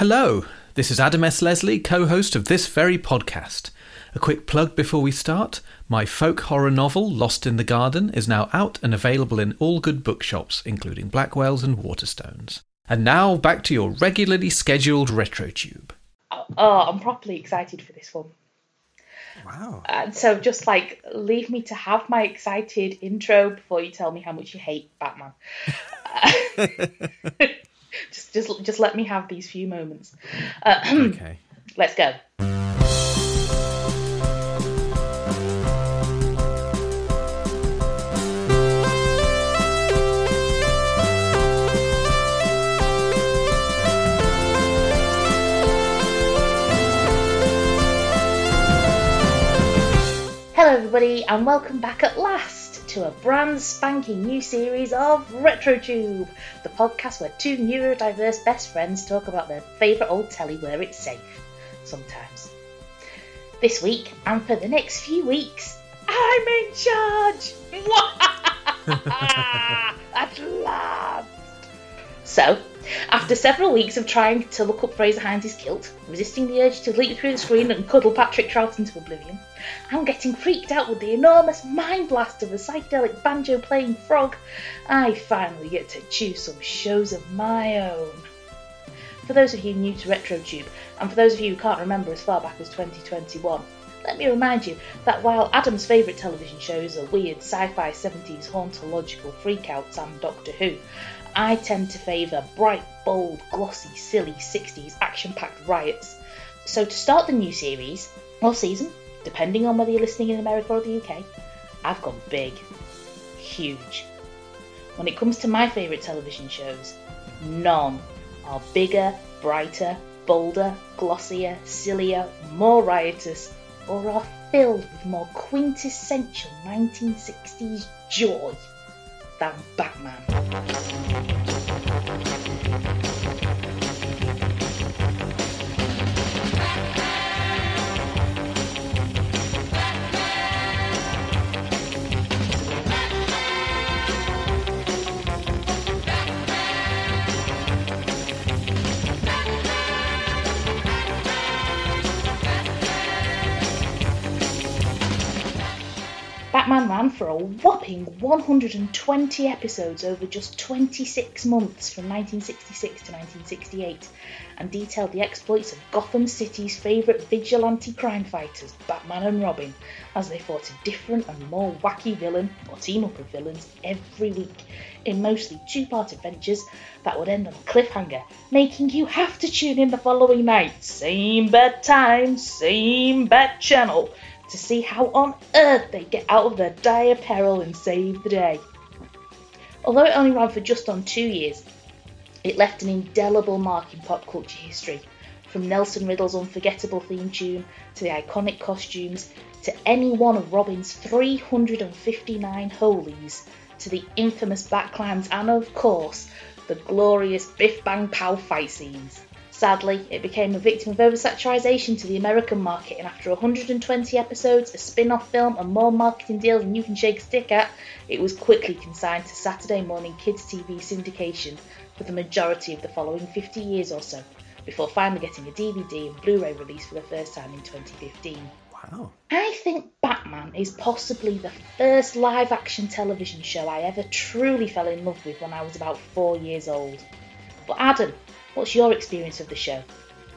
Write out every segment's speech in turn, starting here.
Hello, this is Adam S. Leslie, co host of this very podcast. A quick plug before we start my folk horror novel, Lost in the Garden, is now out and available in all good bookshops, including Blackwell's and Waterstones. And now back to your regularly scheduled RetroTube. Oh, uh, uh, I'm properly excited for this one. Wow. And so just like leave me to have my excited intro before you tell me how much you hate Batman. just just just let me have these few moments. Uh, Okay. let's go. Hello, everybody, and welcome back at last to a brand spanking new series of RetroTube, the podcast where two neurodiverse best friends talk about their favourite old telly where it's safe. Sometimes. This week, and for the next few weeks, I'm in charge! At last! So, after several weeks of trying to look up Frazer Hines' guilt, resisting the urge to leap through the screen and cuddle Patrick Troughton into oblivion, and getting freaked out with the enormous mind blast of a psychedelic banjo playing frog, I finally get to choose some shows of my own. For those of you new to RetroTube, and for those of you who can't remember as far back as 2021, let me remind you that while Adam's favourite television shows are weird sci fi 70s hauntological freakouts and Doctor Who, I tend to favour bright, bold, glossy, silly 60s action packed riots. So to start the new series, or season, depending on whether you're listening in America or the UK, I've gone big. Huge. When it comes to my favourite television shows, none are bigger, brighter, bolder, glossier, sillier, more riotous, or are filled with more quintessential 1960s joy than Batman. Ran for a whopping 120 episodes over just 26 months from 1966 to 1968 and detailed the exploits of Gotham City's favourite vigilante crime fighters, Batman and Robin, as they fought a different and more wacky villain or team up of villains every week in mostly two part adventures that would end on a cliffhanger, making you have to tune in the following night, same bedtime, same bed channel to see how on earth they get out of their dire peril and save the day. Although it only ran for just on two years, it left an indelible mark in pop culture history, from Nelson Riddle's unforgettable theme tune to the iconic costumes to any one of Robin's 359 holies to the infamous Backlands and, of course, the glorious Biff Bang Pow fight scenes. Sadly, it became a victim of oversaturation to the American market, and after 120 episodes, a spin off film, and more marketing deals than you can shake a stick at, it was quickly consigned to Saturday morning kids' TV syndication for the majority of the following 50 years or so, before finally getting a DVD and Blu ray release for the first time in 2015. Wow. I think Batman is possibly the first live action television show I ever truly fell in love with when I was about four years old. But Adam, what's your experience of the show?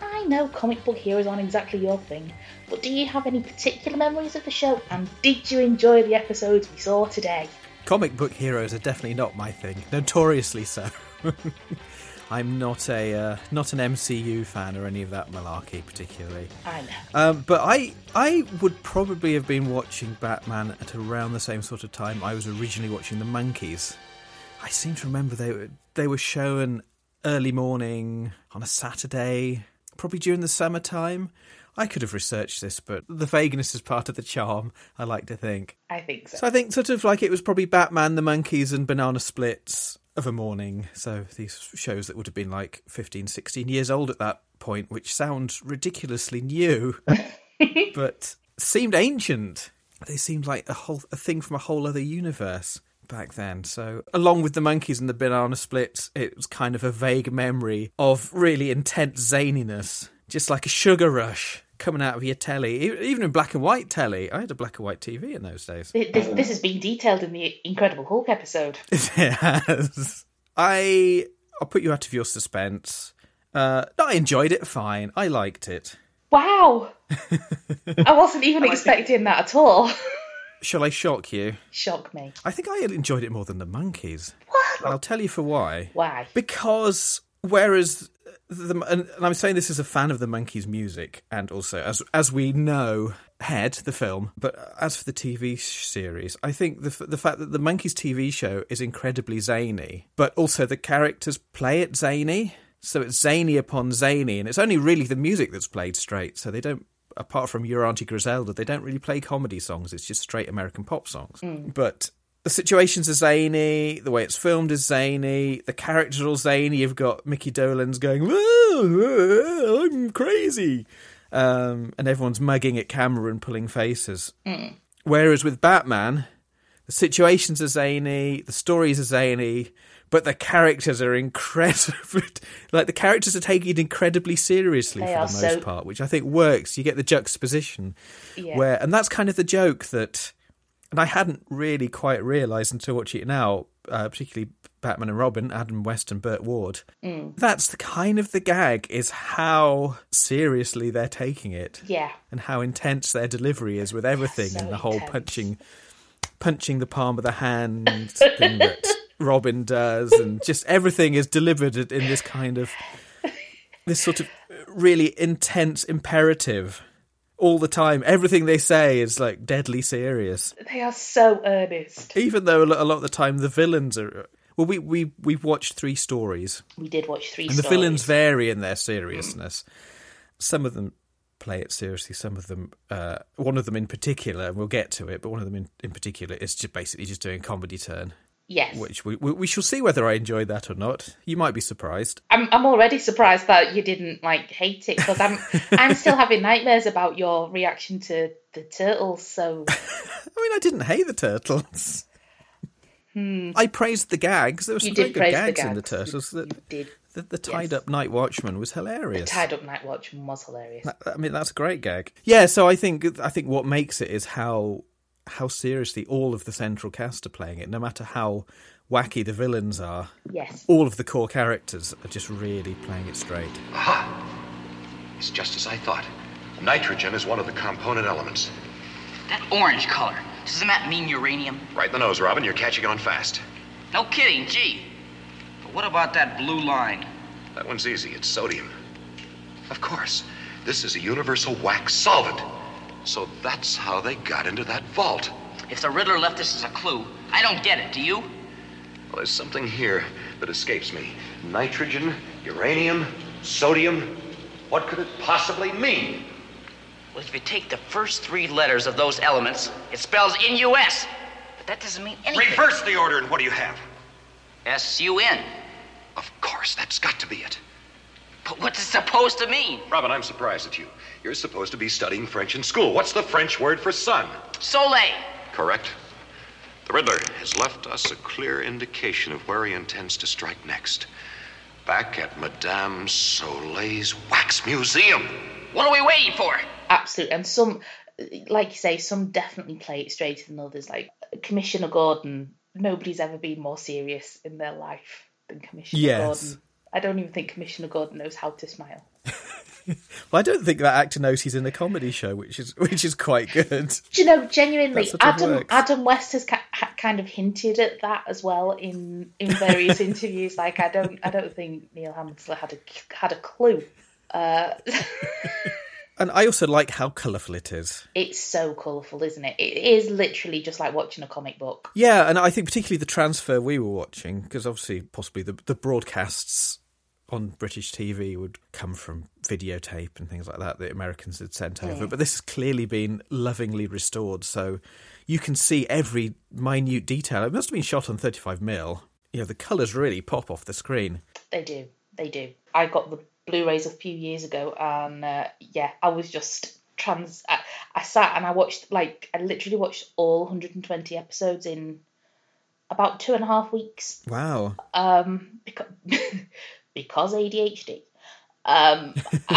I know comic book heroes aren't exactly your thing, but do you have any particular memories of the show and did you enjoy the episodes we saw today? Comic book heroes are definitely not my thing. Notoriously so. I'm not a uh, not an MCU fan or any of that malarkey particularly. I know. Um, but I I would probably have been watching Batman at around the same sort of time I was originally watching the Monkees. I seem to remember they were they were shown early morning on a Saturday, probably during the summertime. I could have researched this, but the vagueness is part of the charm. I like to think. I think so. So I think sort of like it was probably Batman, the Monkees, and Banana Splits of a morning. So these shows that would have been like 15, 16 years old at that point, which sound ridiculously new, but seemed ancient. They seemed like a whole a thing from a whole other universe. Back then. So, along with the Monkees and the banana splits, it was kind of a vague memory of really intense zaniness, just like a sugar rush coming out of your telly, E- even in black and white telly. I had a black and white TV in those days. This, this has been detailed in the Incredible Hulk episode. it has. I I'll put you out of your suspense. Uh, no, I enjoyed it fine. I liked it. Wow! I wasn't even expecting that at all. Shall I shock you? Shock me. I think I enjoyed it more than the Monkees. What? And I'll tell you for why. Why? Because whereas the and and I'm saying this as a fan of the Monkees' music, and also as as we know, Head the film. But as for the TV series, I think the f- the fact that the Monkees' TV show is incredibly zany, but also the characters play it zany. So it's zany upon zany, and it's only really the music that's played straight. So they don't, apart from Your Auntie Grizelda, they don't really play comedy songs. It's just straight American pop songs. But the situations are zany, the way it's filmed is zany, the characters are all zany. You've got Mickey Dolenz going, "Ah, I'm crazy. Um, and everyone's mugging at camera and pulling faces. Whereas with Batman, the situations are zany, the stories are zany, but the characters are incredibly like the characters are taking it incredibly seriously They for the most so- part, which I think works. You get the juxtaposition Yeah. where and that's kind of the joke that and I hadn't really quite realised until watching it now, uh, particularly Batman and Robin, Adam West and Burt Ward. Mm. That's the kind of the gag is how seriously they're taking it Yeah. and how intense their delivery is with everything So and the whole punching punching the palm of the hand thing that Robin does and just everything is delivered in this kind of this sort of really intense imperative all the time everything they say is like deadly serious They are so earnest. even though a lot, of the time the villains are well we we we've watched three stories We did watch three and the villains vary in their seriousness. Some of them play it seriously. Some of them, uh, one of them in particular, and we'll get to it, but one of them in, in particular is just basically just doing comedy turn, Yes. which we, we we shall see whether I enjoy that or not. You might be surprised. I'm I'm already surprised that you didn't like hate it because I'm I'm still having nightmares about your reaction to the turtles. So I mean, I didn't hate the turtles. Hmm. I praised the gags. There were. You some good praise the gags, in the gags. turtles. The, you did. the, the tied up night watchman was hilarious. Tied up night watchman was hilarious. I mean, that's a great gag. Yeah, so I think I think what makes it is how how seriously all of the central cast are playing it. No matter how wacky the villains are, Yes. all of the core characters are just really playing it straight. Aha! It's just as I thought. Nitrogen is one of the component elements. That orange color, doesn't that mean uranium? Right in the nose, Robin. You're catching on fast. No kidding, gee. But what about that blue line? That one's easy. It's sodium. Of course. This is a universal wax solvent. So that's how they got into that vault. If the Riddler left this as a clue, I don't get it, do you? Well, there's something here that escapes me. Nitrogen, uranium, sodium. What could it possibly mean? Well, if you take the first three letters of those elements, it spells in-US. But that doesn't mean anything. Reverse the order, and what do you have? S-U-N. Of course, that's got to be it. But what's it supposed to mean? Robin, I'm surprised at you. You're supposed to be studying French in school. What's the French word for sun? Soleil. Correct. The Riddler has left us a clear indication of where he intends to strike next. Back at Madame Soleil's Wax Museum. What are we waiting for? Absolutely. And some, like you say, some definitely play it straighter than others. Like Commissioner Gordon, nobody's ever been more serious in their life than Commissioner Yes. Gordon. I don't even think Commissioner Gordon knows how to smile. Well, I don't think that actor knows he's in a comedy show, which is which is quite good. Do you know, genuinely, That sort of Adam works. Adam West has ca- ha- kind of hinted at that as well in in various interviews. Like, I don't I don't think Neil Hamilton had a had a clue. Uh, And I also like how colourful it is. it's so colourful, isn't it? It is literally just like watching a comic book. Yeah, and I think particularly the transfer we were watching, because obviously possibly the the broadcasts on British TV would come from videotape and things like that that Americans had sent over. But this has clearly been lovingly restored, so you can see every minute detail. It must have been shot on 35 mil. You know, the colours really pop off the screen. They do, they do. I got the Blu-rays a few years ago, and uh, yeah, I was just trans. I, I sat and I watched like I literally watched all 120 episodes in about two and a half weeks. Wow. Um, because, because ADHD. Um,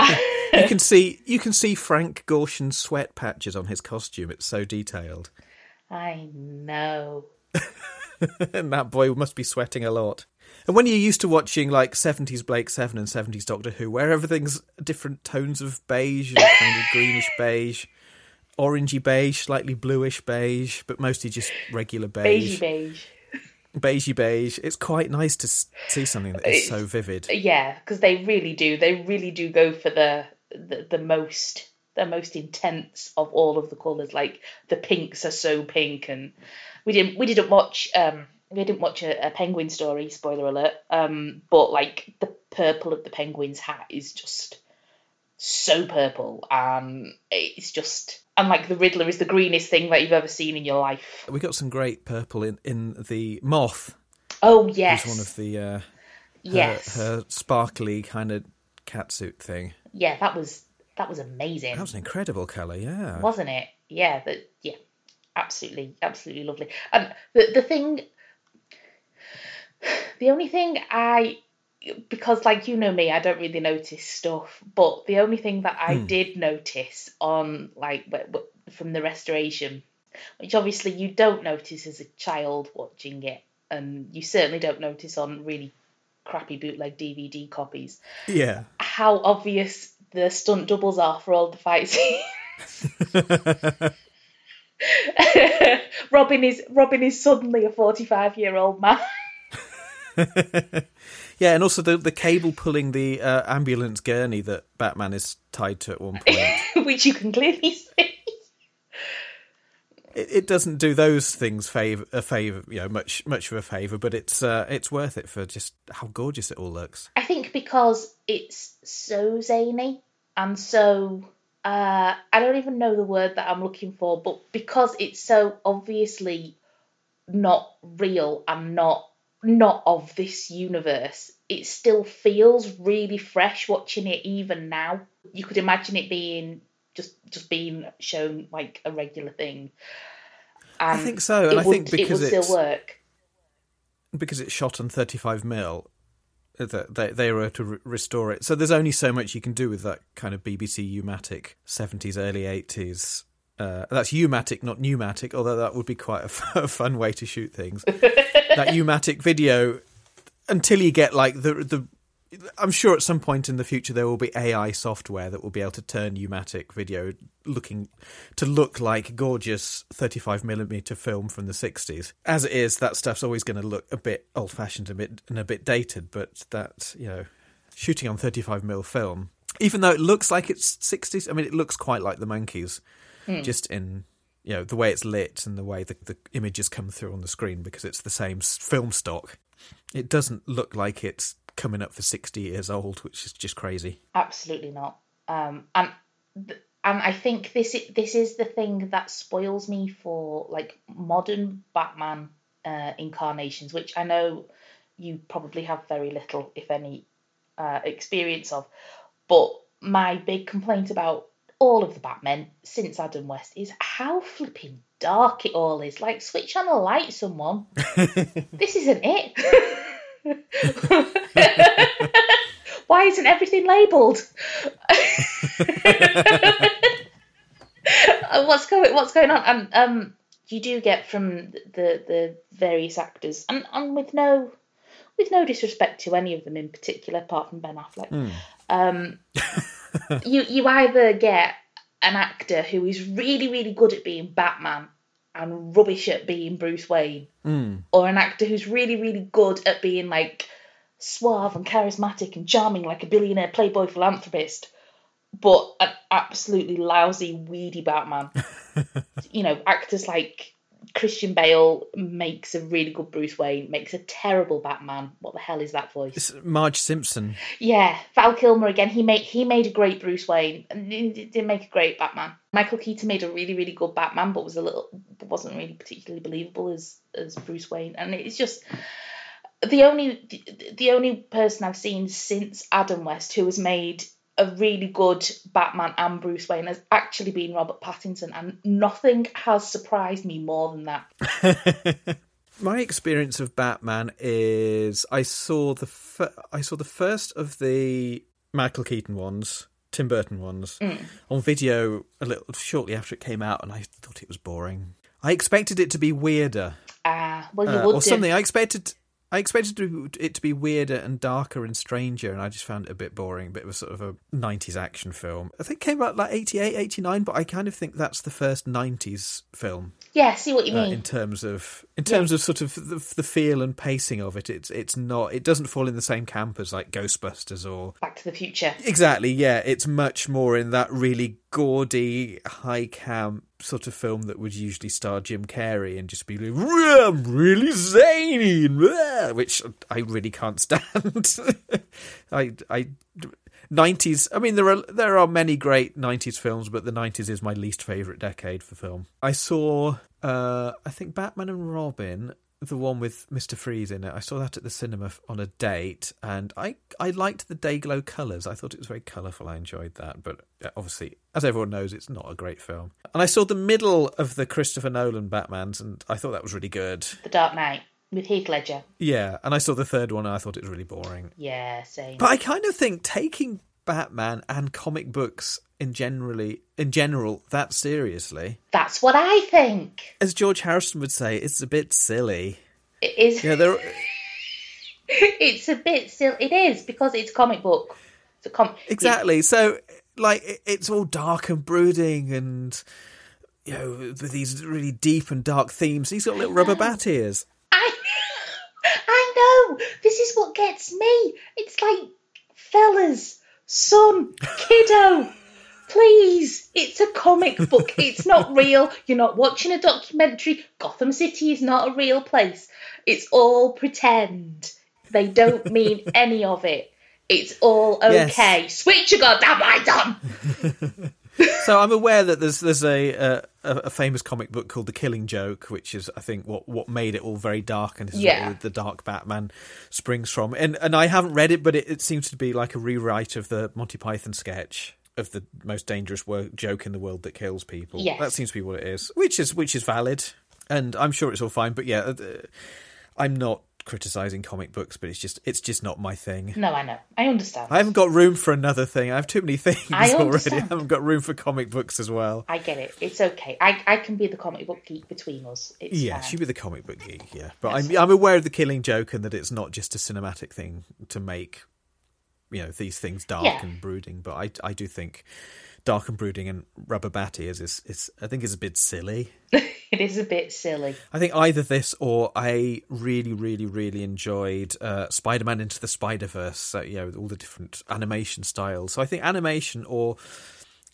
You can see you can see Frank Gorshin's sweat patches on his costume. It's so detailed. I know. and that boy must be sweating a lot. And when you're used to watching like 70s Blake Seven and 70s Doctor Who, where everything's different tones of beige and kind of greenish beige, orangey beige, slightly bluish beige, but mostly just regular beige, Beigey beige. Beigey beige, it's quite nice to see something that is so vivid. Yeah, because they really do. They really do go for the, the the most the most intense of all of the colours. Like the pinks are so pink, and we didn't we didn't watch um we didn't watch a, a penguin story. Spoiler alert. Um, but like the purple of the penguin's hat is just so purple, and it's just and like the Riddler is the greenest thing that you've ever seen in your life. We got some great purple in, in the moth. Oh yes, one of the uh, her, yes, her sparkly kind of catsuit thing. yeah. That was that was amazing. That was an incredible colour, yeah. wasn't it? Yeah, that yeah, absolutely, absolutely lovely. And the the thing, the only thing I, because like you know me, I don't really notice stuff. But the only thing that I hmm. did notice on like w- w- from the restoration, which obviously you don't notice as a child watching it, and you certainly don't notice on really crappy bootleg DVD copies, Yeah. how obvious the stunt doubles are for all the fight scenes. Robin is Robin is suddenly a forty-five year old man. Yeah, and also the the cable pulling the uh, ambulance gurney that Batman is tied to at one point. which you can clearly see. it, it doesn't do those things favor a favor, you know, much much of a favor, but it's uh, it's worth it for just how gorgeous it all looks. I think because it's so zany and so uh, I don't even know the word that I'm looking for, but because it's so obviously not real and not not of this universe, it still feels really fresh watching it even now. You could imagine it being just just being shown like a regular thing. I think so, and I would, think because it would still work. because it's shot on 35 mil that they they were to re- restore it. So there's only so much you can do with that kind of BBC U-matic 70s early 80s. Uh, that's U-matic, not pneumatic, although that would be quite a, f- a fun way to shoot things. that U-matic video until you get like the the I'm sure at some point in the future there will be AI software that will be able to turn U-matic video looking to look like gorgeous 35 millimeter film from the 60s. As it is, that stuff's always going to look a bit old-fashioned, a bit and a bit dated. But that you know, shooting on 35 mil film, even though it looks like it's 60s, I mean, it looks quite like the Monkees, just in you know the way it's lit and the way the, the images come through on the screen because it's the same film stock. It doesn't look like it's coming up for 60 years old, which is just crazy. Absolutely not. Um, and th- and I think this this is the thing that spoils me for like modern Batman uh, incarnations, which I know you probably have very little, if any, uh, experience of. But my big complaint about all of the Batmen since Adam West is how flipping dark it all is. Like, switch on a light, someone. this isn't it. Why isn't everything labelled? What's going What's going on? And um, you do get from the the various actors, and, and with no with no disrespect to any of them in particular, apart from Ben Affleck, um, you you either get an actor who is really really good at being Batman and rubbish at being Bruce Wayne, hmm. or an actor who's really really good at being like suave and charismatic and charming like a billionaire playboy philanthropist but an absolutely lousy weedy batman. You know actors like christian bale makes a really good bruce wayne makes a terrible batman. What the hell is that voice? It's Marge Simpson. yeah val kilmer again. He made he made a great bruce wayne and didn't make a great batman. Michael keaton made a really really good batman but was a little wasn't really particularly believable as as bruce wayne. And it's just the only the, the only person I've seen since Adam West who has made a really good Batman and Bruce Wayne has actually been Robert Pattinson, and nothing has surprised me more than that. my experience of Batman is I saw the fir- I saw the first of the Michael Keaton ones, Tim Burton ones, on video a little shortly after it came out, and I thought it was boring. I expected it to be weirder Ah, well, you uh, would or do. something. I expected I expected it to be weirder and darker and stranger, and I just found it a bit boring. A bit of a sort of a '90s action film. I think it came out like 88, 89, but I kind of think that's the first '90s film Yeah, see what you uh, mean. in terms of in terms of sort of the, the feel and pacing of it. It's it's not it doesn't fall in the same camp as like Ghostbusters or Back to the Future. exactly yeah. It's much more in that really gaudy high camp sort of film that would usually star Jim Carrey and just be like, I'm really zany, which I really can't stand. I I. 90s I mean there are there are many great 90s films but the 90s is my least favorite decade for film. I saw uh I think Batman and Robin the one with Mr. Freeze in it. I saw that at the cinema on a date and I I liked the Day-Glo colours. I thought it was very colourful. I enjoyed that but obviously as everyone knows it's not a great film. And I saw the middle of the Christopher Nolan Batmans and I thought that was really good. The Dark Knight with Heath Ledger. Yeah, and I saw the third one and I thought it was really boring. Yeah, same. But I kind of think taking Batman and comic books in generally in general that seriously, That's what I think. as George Harrison would say, it's a bit silly. It is. Yeah, there. it's a bit still. It is because it's comic book. It's a com. Exactly. So, like, it's all dark and brooding, and you know, with these really deep and dark themes. He's got little rubber bat ears. I, I know. This is what gets me. It's like, fellas, son, kiddo, please. It's a comic book. It's not real. You're not watching a documentary. Gotham City is not a real place. It's all pretend. They don't mean any of it. It's all Yes. okay. Switch your goddamn lights on. So I'm aware that there's there's a, a a famous comic book called The Killing Joke, which is I think what what made it all very dark, and is Yeah. where the dark Batman springs from. And and I haven't read it, but it, it seems to be like a rewrite of the Monty Python sketch of the most dangerous joke in the world that kills people. Yes. that seems to be what it is, which is which is valid, and I'm sure it's all fine. But yeah, uh, I'm not criticizing comic books, but it's just it's just not my thing. No, I know. I understand. I haven't got room for another thing. I have too many things I already. I haven't got room for comic books as well. I get it. It's okay. I, I can be the comic book geek between us. It's Yeah, fine. she'd be the comic book geek, yeah. But I'm I'm aware of the killing joke and that it's not just a cinematic thing to make you know these things dark Yeah. and brooding. But I I do think dark and brooding and rubber batty is is, is I think is a bit silly. It is a bit silly. I think either this or I really, really, really enjoyed uh, Spider-Man Into the Spider-Verse. So, you know, all the different animation styles. So I think animation or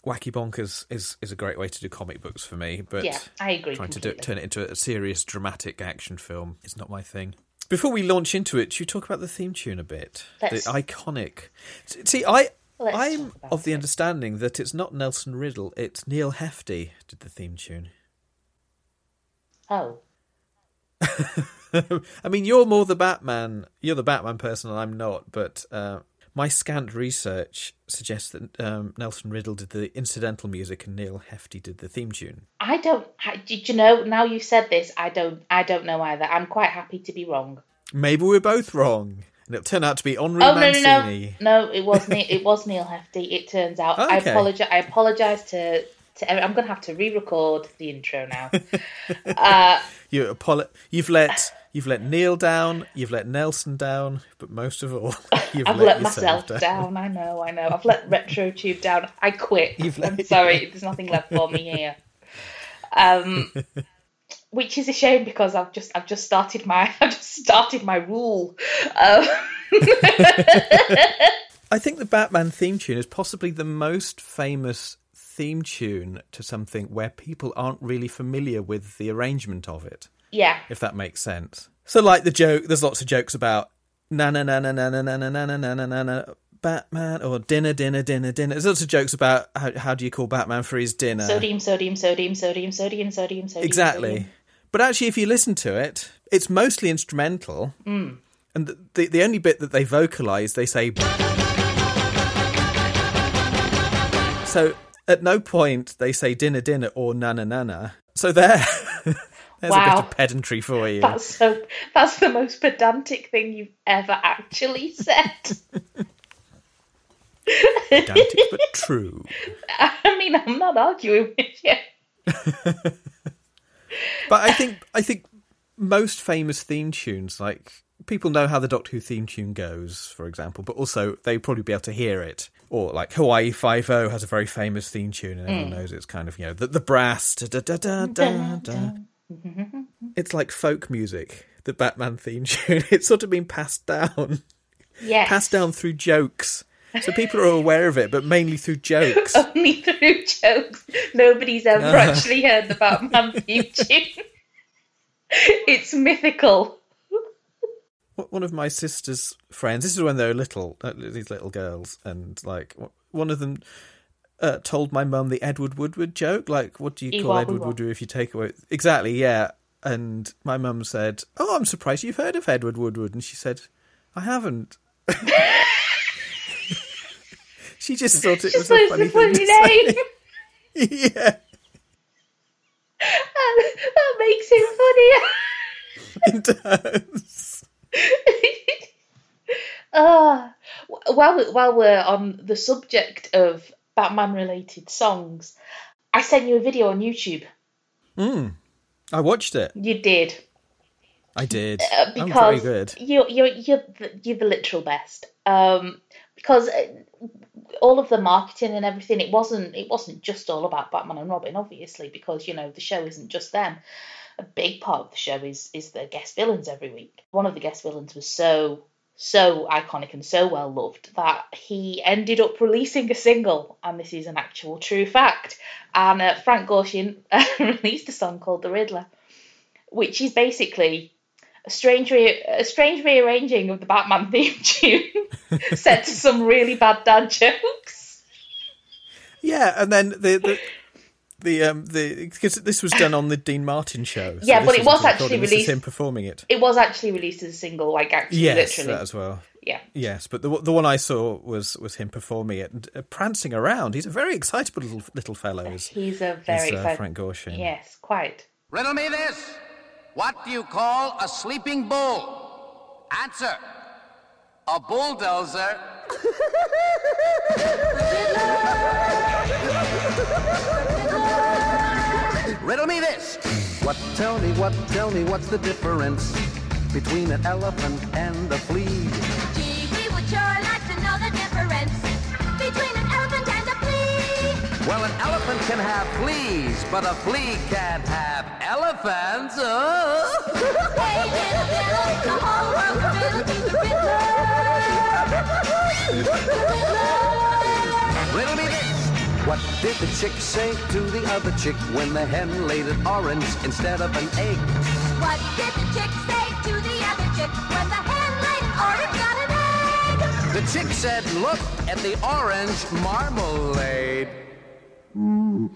wacky bonkers is is a great way to do comic books for me. But Yeah, I agree Trying to do, turn it into a serious, dramatic action film is not my thing. Before we launch into it, should we talk about the theme tune a bit? Let's- The iconic. See, I. Let's I'm of the it. understanding that it's not Nelson Riddle, it's Neal Hefti did the theme tune. Oh, I mean, you're more the Batman. You're the Batman person, and I'm not. But uh, my scant research suggests that um, Nelson Riddle did the incidental music and Neal Hefti did the theme tune. I don't. I, did you know? Now you've said this, I don't. I don't know either. I'm quite happy to be wrong. Maybe we're both wrong, and it'll turn out to be Henry Oh no, no, Mancini. no, no! It was Ne- it was Neal Hefti. It turns out. I apologize. I apologize to. To, I'm going to have to re-record the intro now. uh, You apolo- You've let you've let Neil down. You've let Nelson down, but most of all, you've I've let, let myself down. I know, I know. I've let RetroTube down. I quit. You've I'm let- sorry. There's nothing left for me here. Um, which is a shame because I've just I've just started my I've just started my rule. Um, I think the Batman theme tune is possibly the most famous theme tune to something where people aren't really familiar with the arrangement of it, yeah, if that makes sense. So, like the joke, there's lots of jokes about na na na na na na na na na na na na na na Batman or dinner, dinner, dinner, dinner. There's lots of jokes about how, how do you call Batman for his dinner. sodium, sodium, sodium, sodium, sodium, sodium, sodium. Exactly. sodium. But actually, if you listen to it, it's mostly instrumental. Hmm. And the, the, the only bit that they vocalize, they say. So at no point they say dinner, dinner or nana, nana. So there, There's a bit of pedantry for you. That's so. That's the most pedantic thing you've ever actually said. Pedantic but true. I mean, I'm not arguing with you. But I think I think most famous theme tunes, like people know how the Doctor Who theme tune goes, for example, but also they'd probably be able to hear it. Or like Hawaii Five O has a very famous theme tune, and everyone mm. knows it's kind of you know the, the brass. Da, da, da, da, da, da. Mm-hmm. It's like folk music, the Batman theme tune. It's sort of been passed down, Yes. passed down through jokes. So people are aware of it, but mainly through jokes. Only through jokes. Nobody's ever actually heard the Batman theme tune. It's mythical. one of my sister's friends. This is when they were little, uh, these little girls, and like one of them uh, told my mum the Edward Woodward joke. Like, what do you call Ewa Edward. Woodward if you take away? Exactly, yeah. And my mum said, "Oh, I'm surprised you've heard of Edward Woodward." And she said, "I haven't." she just thought it was a funny funny name. yeah, that makes it funnier. it does. Ah, while while we're on the subject of Batman-related songs, I sent you a video on YouTube. I watched it. You did I did. uh, I'm very because good. you're you're you're the, you're the literal best. Um, because uh, all of the marketing and everything, it wasn't it wasn't just all about Batman and Robin, obviously, because you know the show isn't just them. A big part of the show is is the guest villains every week. One of the guest villains was so so iconic and so well loved that he ended up releasing a single, and this is an actual true fact. And uh, Frank Gorshin released a song called "The Riddler," which is basically a strange re- a strange rearranging of the Batman theme tune, set to some really bad dad jokes. Yeah, and then the the the um the because this was done on the Dean Martin show. so Yeah, but it isn't was actually released- him performing it. It was actually released as a single, like actually, Yes, literally. that as well. Yeah. Yes, but the the one I saw was was him performing it and uh, prancing around. He's a very excitable little little fellow. He's a very is, uh, excited- Frank Gorshin. Yes, quite. Riddle me this. What do you call a sleeping bull? Answer. A bulldozer. Riddle me this. What, tell me, what, tell me, what's the difference between an elephant and a flea? Gee, we would sure Well, an elephant can have fleas, but a flea can't have elephants. Oh. Hey, little Bill, the whole riddle to the Riddler. Riddle me this. What did the chick say to the other chick when the hen laid an orange instead of an egg? What did the chick say to the other chick when the hen laid an orange got an egg? The chick said, look at the orange marmalade.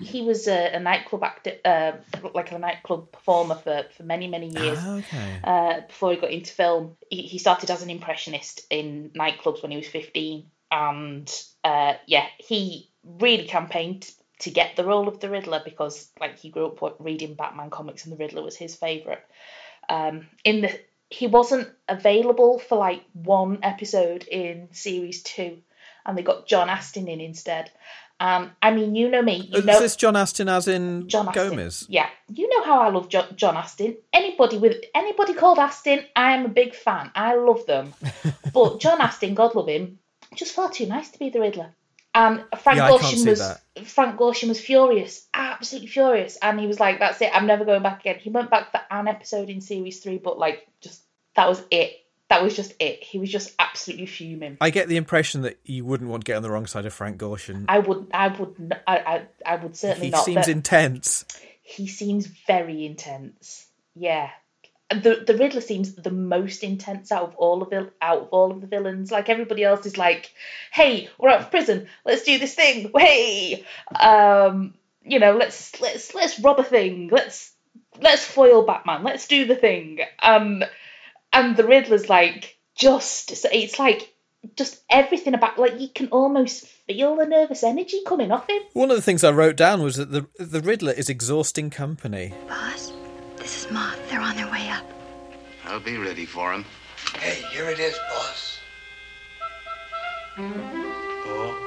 He was a, a nightclub actor, uh, like a nightclub performer for, for many, many years. Ah, okay. uh, before he got into film. He, he started as an impressionist in nightclubs when he was 15. And uh, yeah, he really campaigned to get the role of the Riddler because like he grew up reading Batman comics and the Riddler was his favourite. Um, in the he wasn't available for like one episode in series two, and they got John Astin in instead. Um, I mean, you know me, you Is know this John Astin as in John Astin. Gomez? Yeah, you know how I love jo- John Astin. Anybody with anybody called Astin, I am a big fan. I love them. but John Astin, God love him, just far too nice to be the Riddler. And Frank Yeah, Gorshin was that. Frank Gorshin was furious, absolutely furious, and he was like, "That's it. I'm never going back again." He went back for an episode in series three, but like, just that was it. That was just it. He was just absolutely fuming. I get the impression that you wouldn't want to get on the wrong side of Frank Gorshin. I would, I would, I. I would certainly He not. He seems intense. he seems very intense. Yeah. The the Riddler seems the most intense out of all of the out of all of the villains. Like everybody else is like, "Hey, we're out of prison. Let's do this thing. Hey, um, you know, let's let's let's rob a thing. Let's let's foil Batman. Let's do the thing." Um, and the Riddler's like just it's like just everything about like you can almost feel the nervous energy coming off him. One of the things I wrote down was that the the Riddler is exhausting company. Boss, This is Moth. They're on their way up. I'll be ready for him. Hey, here it is, boss. Oh.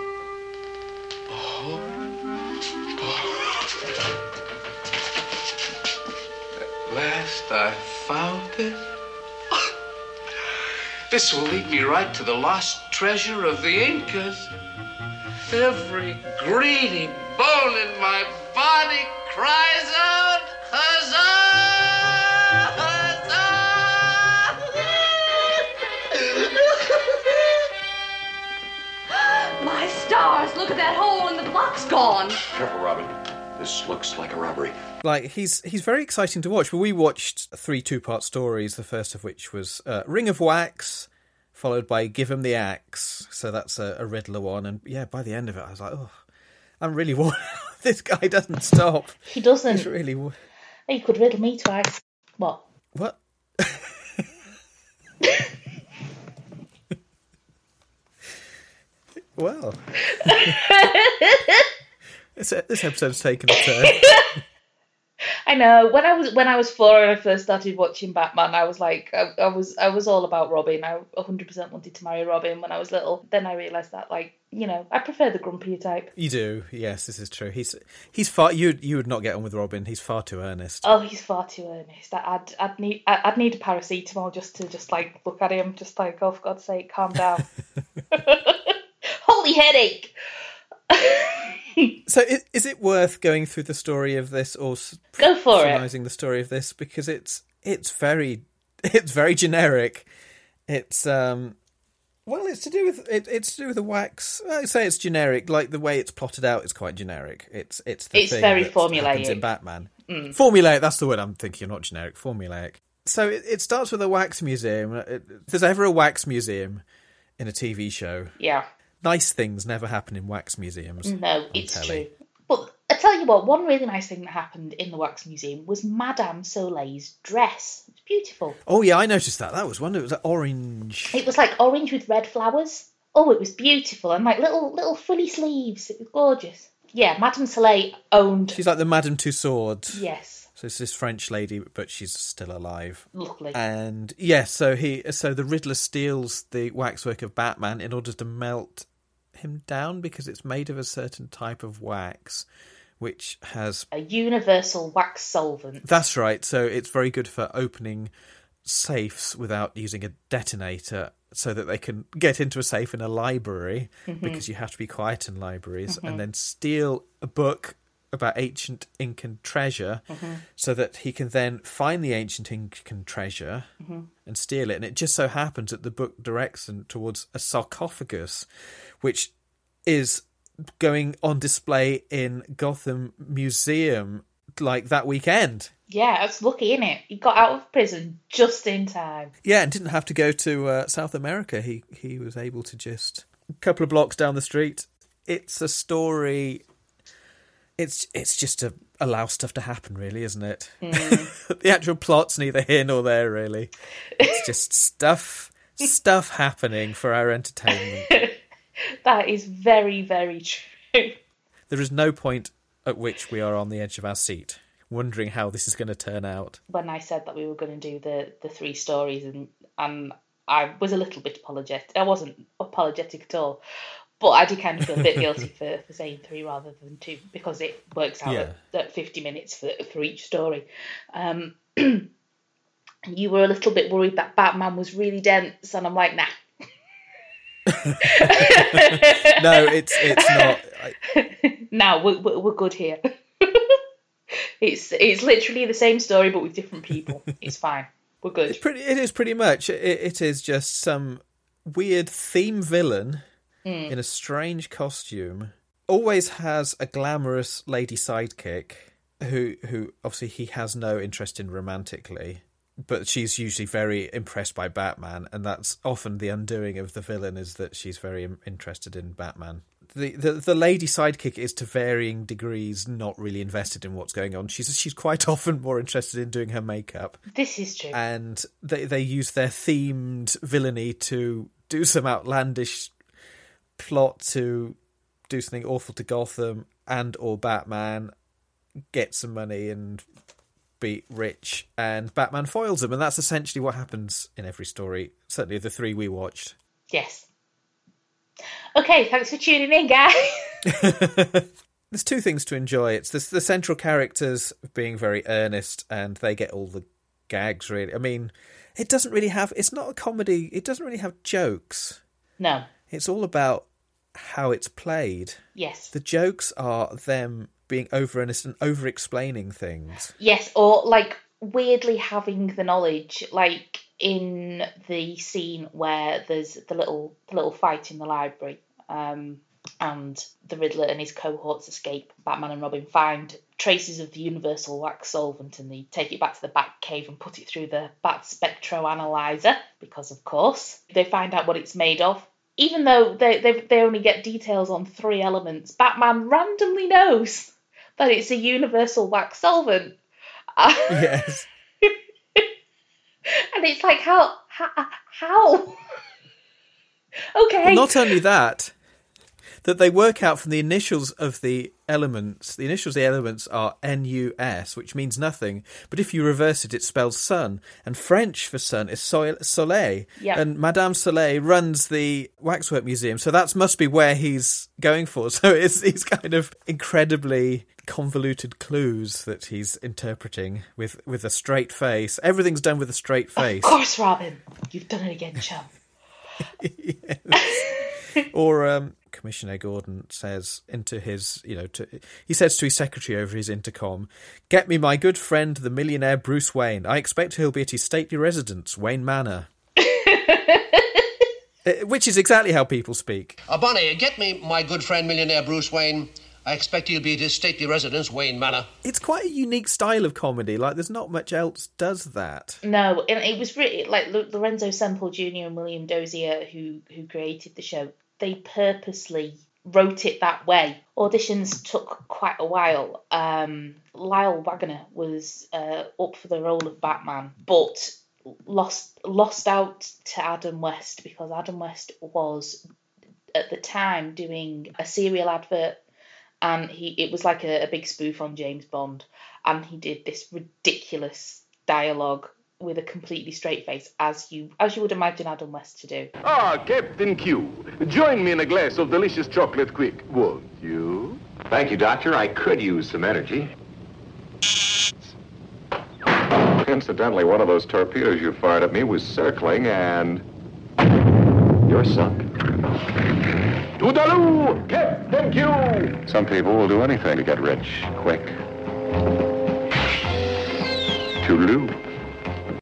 At last I found it. This will lead me right to the lost treasure of the Incas. Every greedy bone in my body cries out, Huzzah! My stars, look at that hole and the block's gone. Careful, Robin. This looks like a robbery. Like he's he's very exciting to watch. But we watched three two part stories. The first of which was uh, Ring of Wax, followed by Give Him the Axe. So that's a, a Riddler one. And yeah, by the end of it, I was like, oh, I'm really worn. this guy doesn't stop. He doesn't. He's really wo- He could riddle me twice. What? what? well, this, this episode's taken a turn. I know. When I was when I was four and I first started watching Batman, I was like, I, I was I was all about Robin. I 100% wanted to marry Robin when I was little. Then I realised that, like, you know, I prefer the grumpier type. You do, yes, this is true. He's he's far you you would not get on with Robin. He's far too earnest. Oh, he's far too earnest. I'd I'd need I'd need a paracetamol just to just like look at him, just like, oh for God's sake, calm down. Holy headache. So, i- is it worth going through the story of this or Go for it. summarising the story of this because it's it's very it's very generic. It's um well, it's to do with it, it's to do with the wax. I say it's generic, like the way it's plotted out is quite generic. It's it's the It's very formulaic. in Batman. Mm. Formulaic. That's the word I'm thinking. Not generic. Formulaic. So it, it starts with a wax museum. It- there's ever a wax museum in a TV show, Yeah. Nice things never happen in wax museums. No, it's telly. true. But I tell you what, one really nice thing that happened in the Wax Museum was Madame Soleil's dress. It's beautiful. Oh yeah, I noticed that. That was one. It was like orange. It was like orange with red flowers. Oh, it was beautiful and like little little frilly sleeves. It was gorgeous. Yeah, Madame Soleil owned. She's like the Madame Tussauds. Yes, So it's this French lady, but she's still alive. lovely. And yes, so he, so the Riddler steals the waxwork of Batman in order to melt him down because it's made of a certain type of wax, which has. a universal wax solvent. That's right. So it's very good for opening safes without using a detonator, so that they can get into a safe in a library Mhm. because you have to be quiet in libraries, Mhm. and then steal a book about ancient Incan treasure, Mhm. so that he can then find the ancient Incan treasure Mhm. and steal it. And it just so happens that the book directs them towards a sarcophagus, which is going on display in Gotham Museum like that weekend. Yeah, that's lucky, is it? He got out of prison just in time. Yeah, and didn't have to go to uh, South America. He he was able to just a couple of blocks down the street. It's a story. It's it's just to allow stuff to happen, really, isn't it? Mm. the actual plot's neither here nor there, really. It's just stuff stuff happening for our entertainment. That is very, very true. There is no point at which we are on the edge of our seat, wondering how this is going to turn out. When I said that we were going to do the, the three stories, and and I was a little bit apologetic. I wasn't apologetic at all, but I did kind of feel a bit guilty for, for saying three rather than two because it works out Yeah. at, at 50 minutes for, for each story. Um, you were a little bit worried that Batman was really dense, and I'm like, nah. No, it's it's not. I, no, we're, we're, we're good here. it's it's literally the same story but with different people. It's fine. We're good. It's pretty. It is pretty much. It, it is just some weird theme villain Mm. in a strange costume. Always has a glamorous lady sidekick who who obviously he has no interest in romantically, but she's usually very impressed by Batman, and that's often the undoing of the villain is that she's very interested in Batman. The, the the lady sidekick is to varying degrees not really invested in what's going on. She's she's quite often more interested in doing her makeup This is true. and they they use their themed villainy to do some outlandish plot to do something awful to Gotham and or Batman, get some money and be rich, and Batman foils them, and that's essentially what happens in every story. Certainly, the three we watched. Yes. Okay, thanks for tuning in, guys. There's two things to enjoy. It's the, the central characters being very earnest, and they get all the gags. Really, I mean, it doesn't really have. It's not a comedy. It doesn't really have jokes. no. It's all about how it's played. Yes. The jokes are them being over earnest and over explaining things. Yes, or like weirdly having the knowledge, like in the scene where there's the little the little fight in the library, um, and the Riddler and his cohorts escape. Batman and Robin find traces of the universal wax solvent, and they take it back to the Bat Cave and put it through the Bat Spectroanalyzer because, of course, they find out what it's made of. Even though they, they they only get details on three elements, Batman randomly knows that it's a universal wax solvent. Yes. and it's like how how, how? okay Not only that, that they work out from the initials of the elements. The initials of the elements are NUS, which means nothing. But if you reverse it, it spells sun. And French for sun is soleil. Yeah. And Madame Soleil runs the waxwork museum, so that must be where he's going for. So it's he's kind of incredibly convoluted clues that he's interpreting with with a straight face. Everything's done with a straight face. of course robin you've done it again chum or um, Commissioner Gordon says into his, you know, to, he says to his secretary over his intercom, "Get me my good friend, the millionaire Bruce Wayne. I expect he'll be at his stately residence, Wayne Manor." Uh, Which is exactly how people speak. Uh, Bonnie, get me my good friend millionaire Bruce Wayne. I expect he'll be at his stately residence, Wayne Manor. It's quite a unique style of comedy. Like, there's not much else does that. no and it was really like lorenzo semple jr and william dozier who who created the show they purposely wrote it that way. Auditions took quite a while. Um lyle waggoner was uh, up for the role of batman but lost lost out to adam west because adam west was at the time doing a serial advert and he it was like a, a big spoof on James Bond and he did this ridiculous dialogue with a completely straight face as you as you would imagine Adam West to do. Ah, Captain Q. Join me in a glass of delicious chocolate Quik, won't you? Thank you, Doctor. I could use some energy. Incidentally, one of those torpedoes you fired at me was circling and. You're sunk. Toodaloo! Captain Q! Some people will do anything to get rich quick. Toodaloo.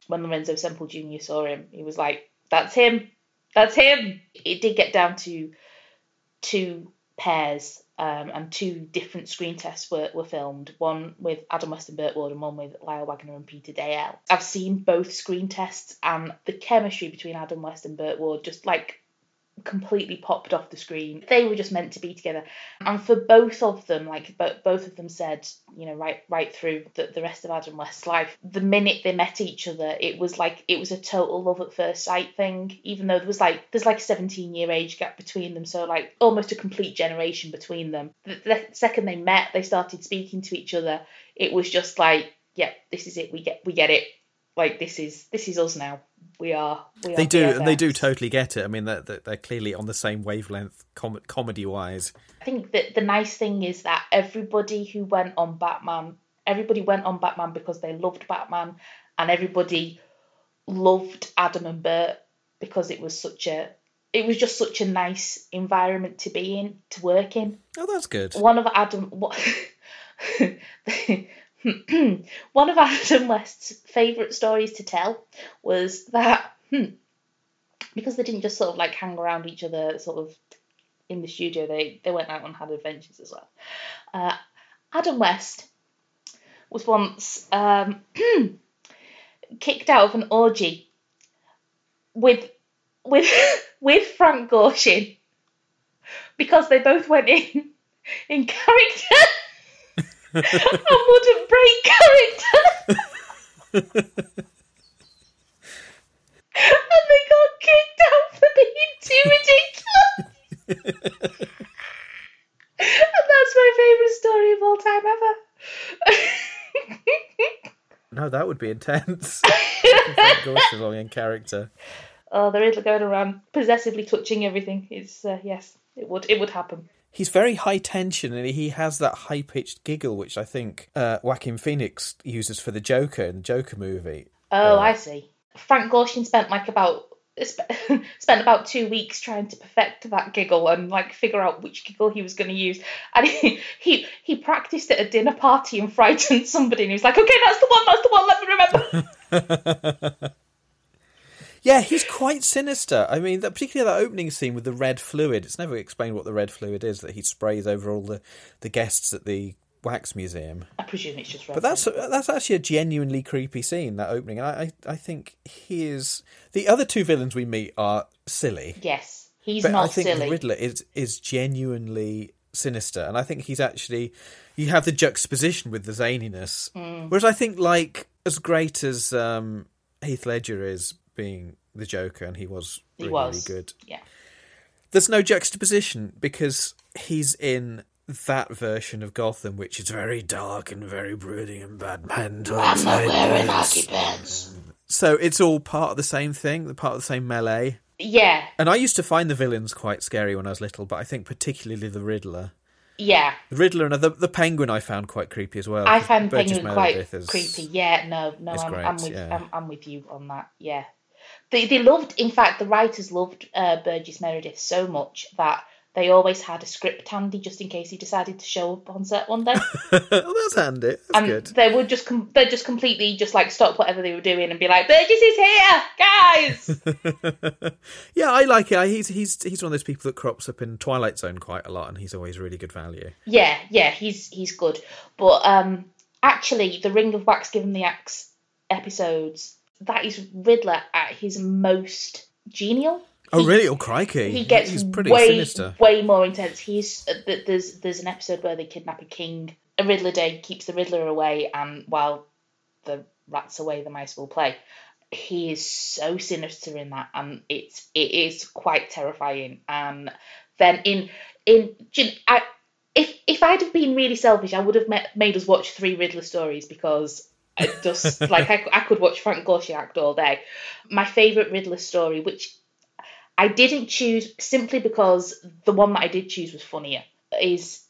When Lorenzo Semple Jr. saw him, he was like, "That's him, that's him." It did get down to two pairs, um, and two different screen tests were, were filmed. One with Adam West and Burt Ward, and one with Lyle Waggoner and Peter Deel. I've seen both screen tests, and the chemistry between Adam West and Burt Ward just like completely popped off the screen. They were just meant to be together. And for both of them, like bo- both of them said, you know, right right through the, the rest of Adam West's life, the minute they met each other, it was like it was a total love at first sight thing. Even though there was like there's like a 17 year age gap between them, so like almost a complete generation between them. The, the second they met, they started speaking to each other. It was just like, yeah, this is it. We get we get it. Like this is this is us now. We are. We They are do, and they do totally get it. I mean, they're, they're clearly on the same wavelength, com- comedy-wise. I think that the nice thing is that everybody who went on Batman, everybody went on Batman because they loved Batman, and everybody loved Adam and Burt because it was such a, it was just such a nice environment to be in, to work in. Oh, that's good. One of Adam, what, one of Adam West's favourite stories to tell was that hmm, because they didn't just sort of like hang around each other, sort of in the studio, they they went out and had adventures as well. Uh, Adam West was once um, kicked out of an orgy with with with Frank Gorshin because they both went in in character and wouldn't break character. and they got kicked out for being too ridiculous. and that's my favourite story of all time ever. No, that would be intense. Frank Gorshin in character. Oh, the Riddler going around possessively touching everything. It's uh, yes, it would it would happen. He's very high tension and he has that high pitched giggle, which I think uh, Joaquin Phoenix uses for the Joker in the Joker movie. Oh, I see. Frank Gorshin spent like about spent about two weeks trying to perfect that giggle and like figure out which giggle he was going to use. And he, he he practiced at a dinner party and frightened somebody. And he was like, "Okay, that's the one. That's the one. Let me remember." Yeah, he's quite sinister. I mean, that, particularly that opening scene with the red fluid. It's never explained what the red fluid is that he sprays over all the, the guests at the wax museum. I presume it's just. But that's that's actually a genuinely creepy scene. That opening, and I I I think he is. The other two villains we meet are silly. yes, he's but not I think silly. Riddler is is genuinely sinister, and I think he's actually you have the juxtaposition with the zaniness. Mm. Whereas I think like as great as um, Heath Ledger is being the Joker, and he was He really, was. really good. Yeah. There's no juxtaposition because he's in that version of Gotham, which is very dark and very brooding and talks not like wearing hockey pads. So it's all part of the same thing, the part of the same melee. Yeah, And I used to find the villains quite scary when I was little, but I think particularly the Riddler. yeah. The Riddler and the, the Penguin I found quite creepy as well. I the Burgess penguin quite is- creepy. Yeah, no, no, I'm, great, I'm with yeah. I'm, I'm with you on that. Yeah, they they loved. In fact, the writers loved uh, Burgess Meredith so much that they always had a script handy just in case he decided to show up on set one day. oh, that's handy. That's and good. they would just com- they just completely just like stop whatever they were doing and be like, Burgess is here, guys. Yeah, I like it. I, he's he's he's one of those people that crops up in Twilight Zone quite a lot, and he's always really good value. Yeah, yeah, he's he's good. But um actually the Ring of Wax Given the Axe episodes, that is Riddler at his most genial. Oh, really? Oh, crikey! He gets he's pretty way sinister. way more intense. He's uh, there's there's an episode where they kidnap a king. A Riddle a Day keeps the Riddler away, and while the rats away, the mice will play. He is so sinister in that, and it's it is quite terrifying. And then in in I, if if I'd have been really selfish, I would have met, made us watch three Riddler stories because I just like I, I could watch Frank Gorshin act all day. My favorite Riddler story, which I didn't choose simply because the one that I did choose was funnier, is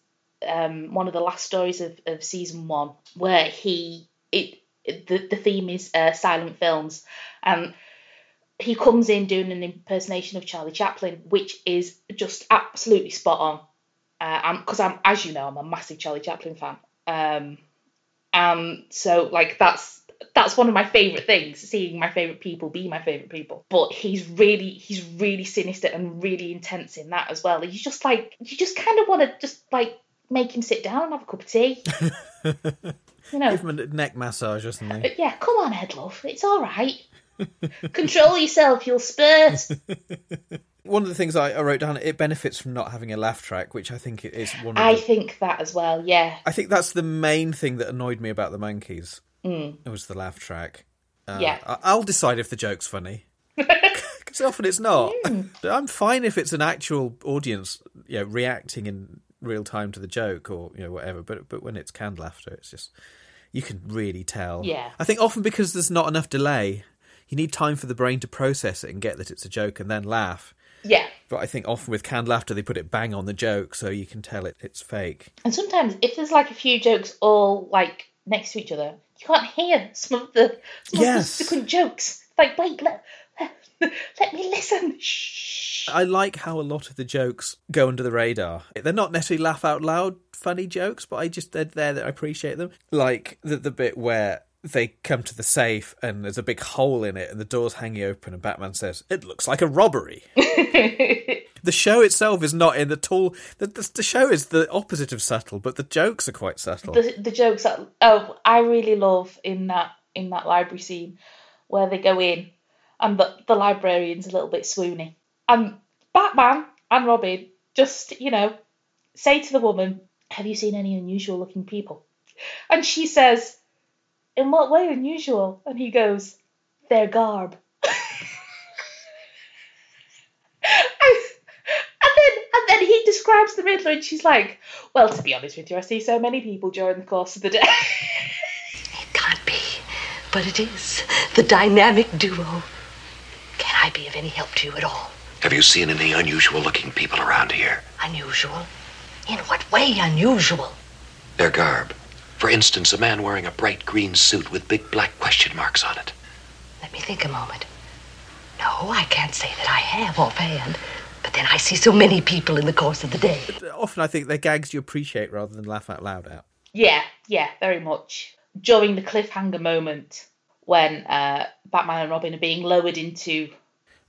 um, one of the last stories of, of season one where he it the, the theme is uh, silent films and he comes in doing an impersonation of Charlie Chaplin, which is just absolutely spot on. Because I'm, as you know, I'm a massive Charlie Chaplin fan. Um, um, so like that's that's one of my favorite things, seeing my favorite people be my favorite people. But he's really he's really sinister and really intense in that as well. You just like you just kind of want to just like make him sit down and have a cup of tea. you know, Give him a neck massage or something. yeah, come on, head love, it's all right. Control yourself, you'll spurt. One of the things I, I wrote down, it benefits from not having a laugh track, which I think is one of I the, think that as well. Yeah. I think that's the main thing that annoyed me about the Monkees. Mm. It was the laugh track. Uh, Yeah. I- I'll decide if the joke's funny. Because often it's not. I'm fine if it's an actual audience, you know, reacting in real time to the joke or you know whatever. But but when it's canned laughter, it's just you can really tell. Yeah. I think often because there's not enough delay, you need time for the brain to process it and get that it's a joke and then laugh. Yeah. But I think often with canned laughter, they put it bang on the joke, so you can tell it it's fake. And sometimes if there's like a few jokes all like next to each other, you can't hear some of the some Yes. of the subsequent jokes. Like, wait, let, let, let me listen. Shh. I like how a lot of the jokes go under the radar. They're not necessarily laugh out loud funny jokes, but I just they're there that I appreciate them. Like the the bit where they come to the safe and there's a big hole in it and the door's hanging open and Batman says, "It looks like a robbery." the show itself is not in at all. The, the, the show is the opposite of subtle, but the jokes are quite subtle. the the jokes that oh I really love in that in that library scene where they go in and the, the librarian's a little bit swoony and Batman and Robin just you know say to the woman have you seen any unusual looking people and she says in what way unusual and he goes their garb And then, and then he describes the Riddler, and she's like, "Well, to be honest with you, I see so many people during the course of the day." It can't be, but it is the dynamic duo. Can I be of any help to you at all? Have you seen any unusual looking people around here? Unusual? In what way unusual? Their garb. For instance, a man wearing a bright green suit with big black question marks on it. Let me think a moment. No, I can't say that I have offhand. But then I see so many people in the course of the day. Often I think they're gags you appreciate rather than laugh out loud at. Yeah, yeah, very much. During the cliffhanger moment when uh, Batman and Robin are being lowered into.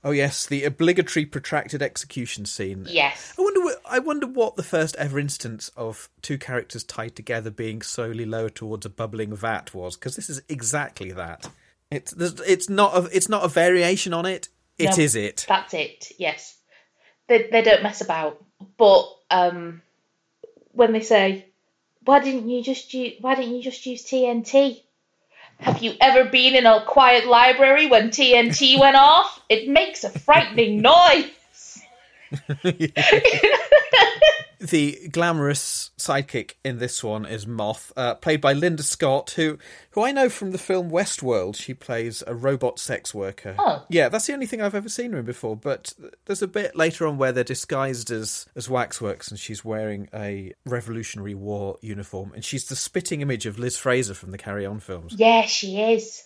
Oh yes, the obligatory protracted execution scene. Yes. I wonder. wh- I wonder what the first ever instance of two characters tied together being slowly lowered towards a bubbling vat was, because this is exactly that. It's it's not a it's not a variation on it. It is No, it. That's it. Yes, they they don't mess about. But um, when they say, "Why didn't you just use Why didn't you just use TNT?" Have you ever been in a quiet library when TNT went off? It makes a frightening noise. the glamorous sidekick in this one is Moth, uh, played by Linda Scott, who who I know from the film Westworld. She plays a robot sex worker. Oh. yeah, that's the only thing I've ever seen her in before. But there's a bit later on where they're disguised as as waxworks, and she's wearing a Revolutionary War uniform, and she's the spitting image of Liz Fraser from the Carry On films. Yeah, she is.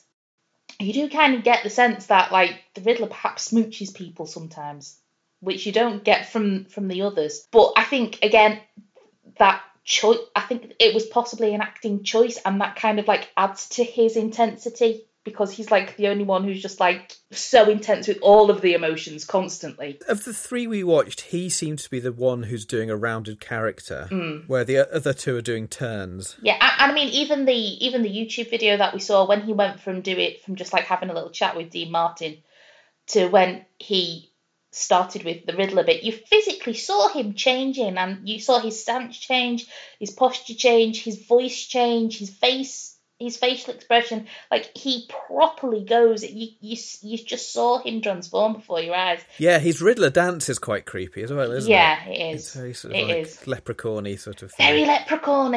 You do kind of get the sense that like the Riddler perhaps smooches people sometimes, which you don't get from from the others. But I think again that choice. I think it was possibly an acting choice, and that kind of like adds to his intensity because he's like the only one who's just like so intense with all of the emotions constantly. Of the three we watched, he seems to be the one who's doing a rounded character, Mm. where the other two are doing turns. Yeah, and I mean even the even the YouTube video that we saw when he went from do it from just like having a little chat with Dean Martin to when he started with the Riddler bit, you physically saw him changing and you saw his stance change, his posture change, his voice change, his face his facial expression like he properly goes you you you just saw him transform before your eyes Yeah, his Riddler dance is quite creepy as well, isn't Yeah, it? Yeah it is. It's very sort of It like is. leprechaun-y sort of thing. very leprechaun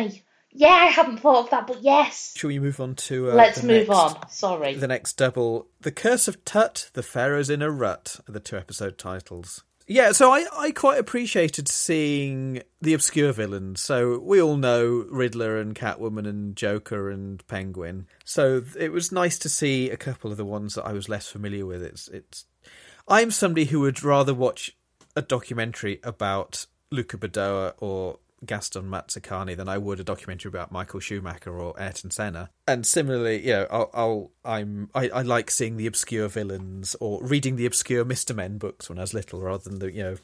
yeah i hadn't thought of that but yes Shall we move on to? Uh, let's move next- on sorry The next double, "The Curse of Tut," "The Pharaoh's in a Rut," are the two episode titles. Yeah, so I, I quite appreciated seeing the obscure villains. So we all know Riddler and Catwoman and Joker and Penguin. So it was nice to see a couple of the ones that I was less familiar with. It's it's. I'm somebody who would rather watch a documentary about Luca Badoer or Gaston Mazzacane than I would a documentary about Michael Schumacher or Ayrton Senna. And similarly, you know, I'll, I'll I'm I, I like seeing the obscure villains or reading the obscure Mister Men books when I was little, rather than the you know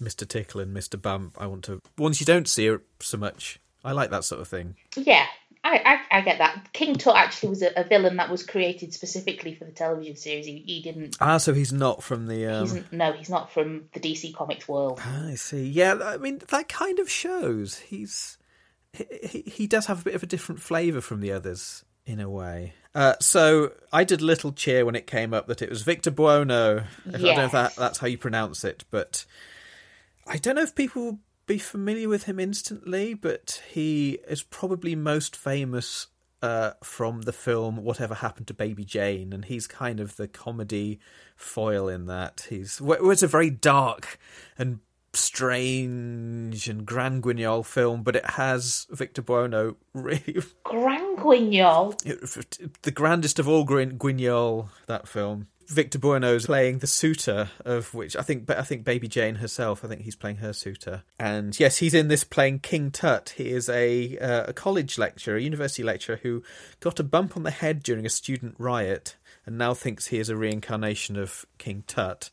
Mister Tickle and Mister Bump. I want to ones you don't see so much. I like that sort of thing. Yeah, I, I, I get that. King Tut actually was a, a villain that was created specifically for the television series. He, he didn't. Ah, so he's not from the. Um... He's, no, he's not from the DC Comics world. I see. Yeah, I mean that kind of shows he's he, he, does have a bit of a different flavour from the others in a way. Uh, so I did a little cheer when it came up that it was Victor Buono. I don't know if that, that's how you pronounce it, but I don't know if people be familiar with him instantly. But he is probably most famous uh, from the film Whatever Happened to Baby Jane, and he's kind of the comedy foil in that. He's well, it's a very dark and strange and grand guignol film, but it has Victor Buono really Grand Guignol. the grandest of all Guignol. That film. Victor Buono's playing the suitor of which I think, but I think Baby Jane herself. I think he's playing her suitor, and yes, he's in this playing King Tut. He is a uh, a college lecturer, a university lecturer who got a bump on the head during a student riot, and now thinks he is a reincarnation of King Tut,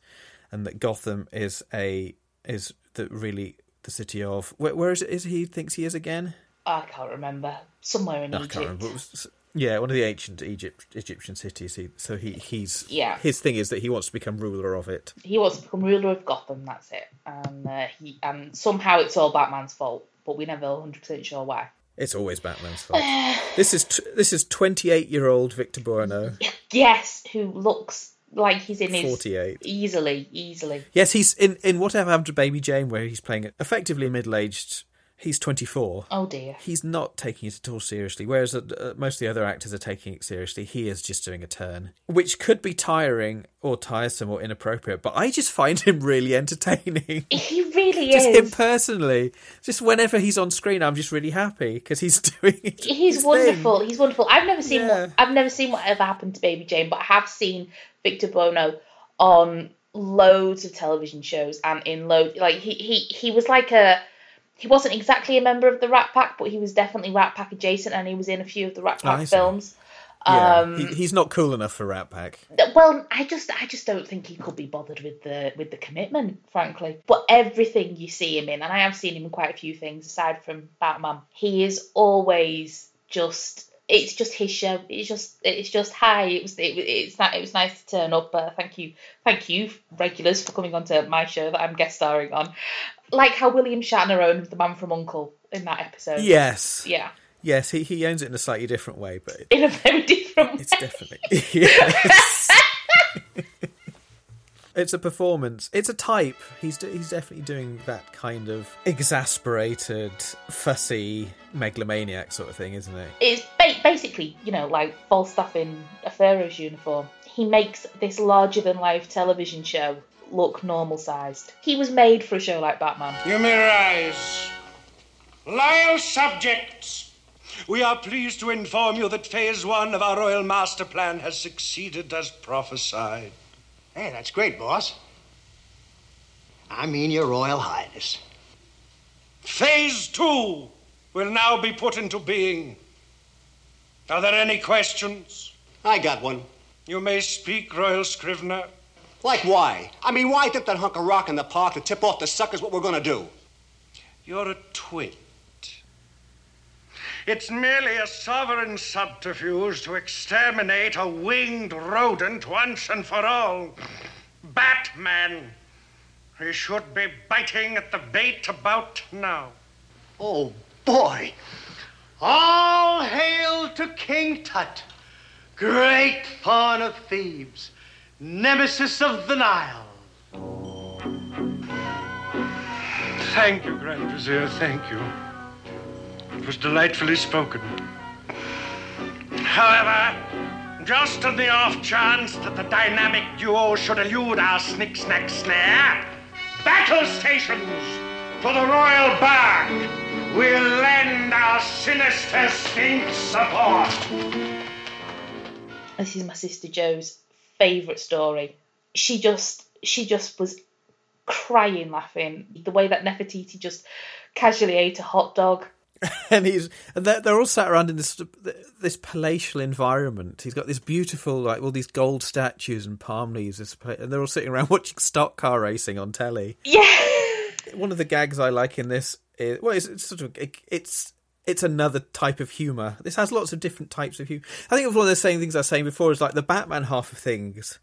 and that Gotham is a is the really the city of where, where is it? Is he thinks he is again? I can't remember. Somewhere in I Egypt. Can't remember. It was- yeah, one of the ancient Egypt Egyptian cities. He, so he he's Yeah. His thing is that he wants to become ruler of it. He wants to become ruler of Gotham. That's it. And uh, he and somehow it's all Batman's fault, but we're never 100 percent sure why. It's always Batman's fault. this is t- this is twenty eight year old Victor Buono. Yes, who looks like he's in his 48. easily, easily. Yes, he's in in whatever happened to Baby Jane, where he's playing effectively middle aged He's 24. Oh dear. He's not taking it at all seriously, whereas uh, most of the other actors are taking it seriously. He is just doing a turn, which could be tiring or tiresome or inappropriate, but I just find him really entertaining. He really just is. him personally. Just whenever he's on screen, I'm just really happy because he's doing it. He's wonderful. thing. He's wonderful. I've never seen Yeah. what I've never seen whatever happened to Baby Jane, but I have seen Victor Buono on loads of television shows and in loads like he he he was like a he wasn't exactly a member of the Rat Pack, but he was definitely Rat Pack adjacent, and he was in a few of the Rat Oh, Pack see. films. Yeah, Um, he, he's not cool enough for Rat Pack. well, I just I just don't think he could be bothered with the with the commitment, frankly. But everything you see him in, and I have seen him in quite a few things aside from Batman, he is always just it's just his show. It's just it's just hi. It was it, was- it's not it was nice to turn up. Uh, thank you, thank you regulars for coming onto my show that I'm guest starring on. Like how William Shatner owned the Man from Uncle in that episode. Yes. Yeah. Yes, he, he owns it in a slightly different way, but it- In a very different it's definitely yes. It's a performance. It's a type. He's do- he's definitely doing that kind of exasperated, fussy megalomaniac sort of thing, isn't he? it's ba- basically, you know, like Falstaff in a Pharaoh's uniform. He makes this larger than life television show look normal sized. He was made for a show like Batman. You may rise. Loyal subjects, we are pleased to inform you that phase one of our royal master plan has succeeded as prophesied. Hey, that's great, boss. I mean, your Royal Highness. Phase two will now be put into being. Are there any questions? I got one. You may speak, Royal Scrivener. Like why? I mean, why dip that hunk of rock in the park to tip off the suckers what we're gonna do? You're a twit. It's merely a sovereign subterfuge to exterminate a winged rodent once and for all. Batman. He should be biting at the bait about now. Oh, boy. All hail to King Tut, great pawn of Thebes, nemesis of the Nile. Thank you, Grand Vizier, thank you. It was delightfully spoken. However, just on the off chance that the dynamic duo should elude our snick snack snare, battle stations for the Royal Bark will lend our sinister stink support. This is my sister Joe's favourite story. She just she just was crying laughing. The way that Nefertiti just casually ate a hot dog. and he's and they're, they're all sat around in this this palatial environment. He's got this beautiful like all these gold statues and palm leaves, and they're all sitting around watching stock car racing on telly. Yeah. One of the gags I like in this is well, it's, it's sort of it, it's it's another type of humor. This has lots of different types of humor. I think one of the same things I was saying before is like the Batman half of things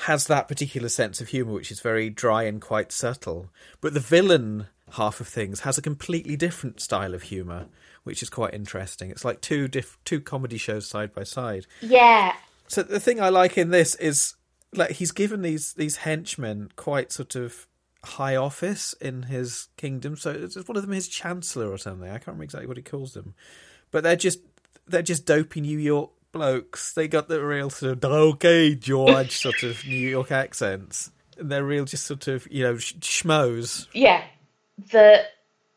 has that particular sense of humor, which is very dry and quite subtle, but the villain half of things has a completely different style of humor, which is quite interesting. It's like two diff- two comedy shows side by side. Yeah. So the thing I like in this is like he's given these these henchmen quite sort of high office in his kingdom. So it's one of them his chancellor or something. I can't remember exactly what he calls them, but they're just they're just dopey New York blokes. They got the real sort of okay George sort of New York accents. And they're real just sort of you know sh- schmoes. Yeah. The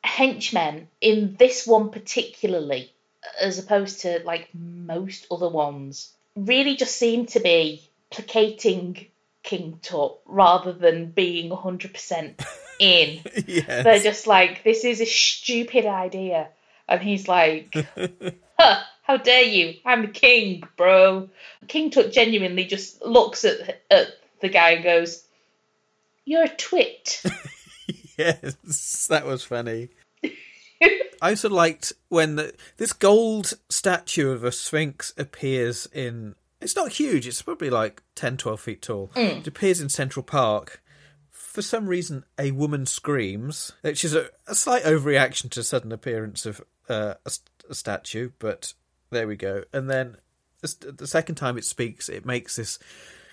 henchmen in this one particularly, as opposed to like most other ones, really just seem to be placating King Tut rather than being 100% in. Yes. They're just like, this is a stupid idea. And he's like, huh, how dare you? I'm the king, bro. King Tut genuinely just looks at, at the guy and goes, You're a twit. Yes, that was funny. I also liked when the, this gold statue of a sphinx appears in. It's not huge, it's probably like 10, 12 feet tall. Mm. It appears in Central Park. For some reason, a woman screams, which is a, a slight overreaction to sudden appearance of uh, a, a statue, but there we go. And then the the second time it speaks, it makes this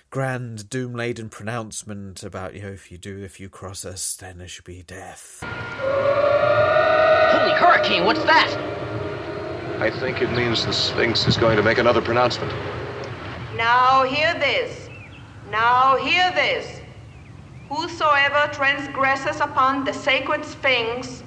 grand doom laden pronouncement about you know if you do if you cross us then there should be death Holy hurricane, what's that? I think it means the Sphinx is going to make another pronouncement. Now hear this. Now hear this. Whosoever transgresses upon the sacred Sphinx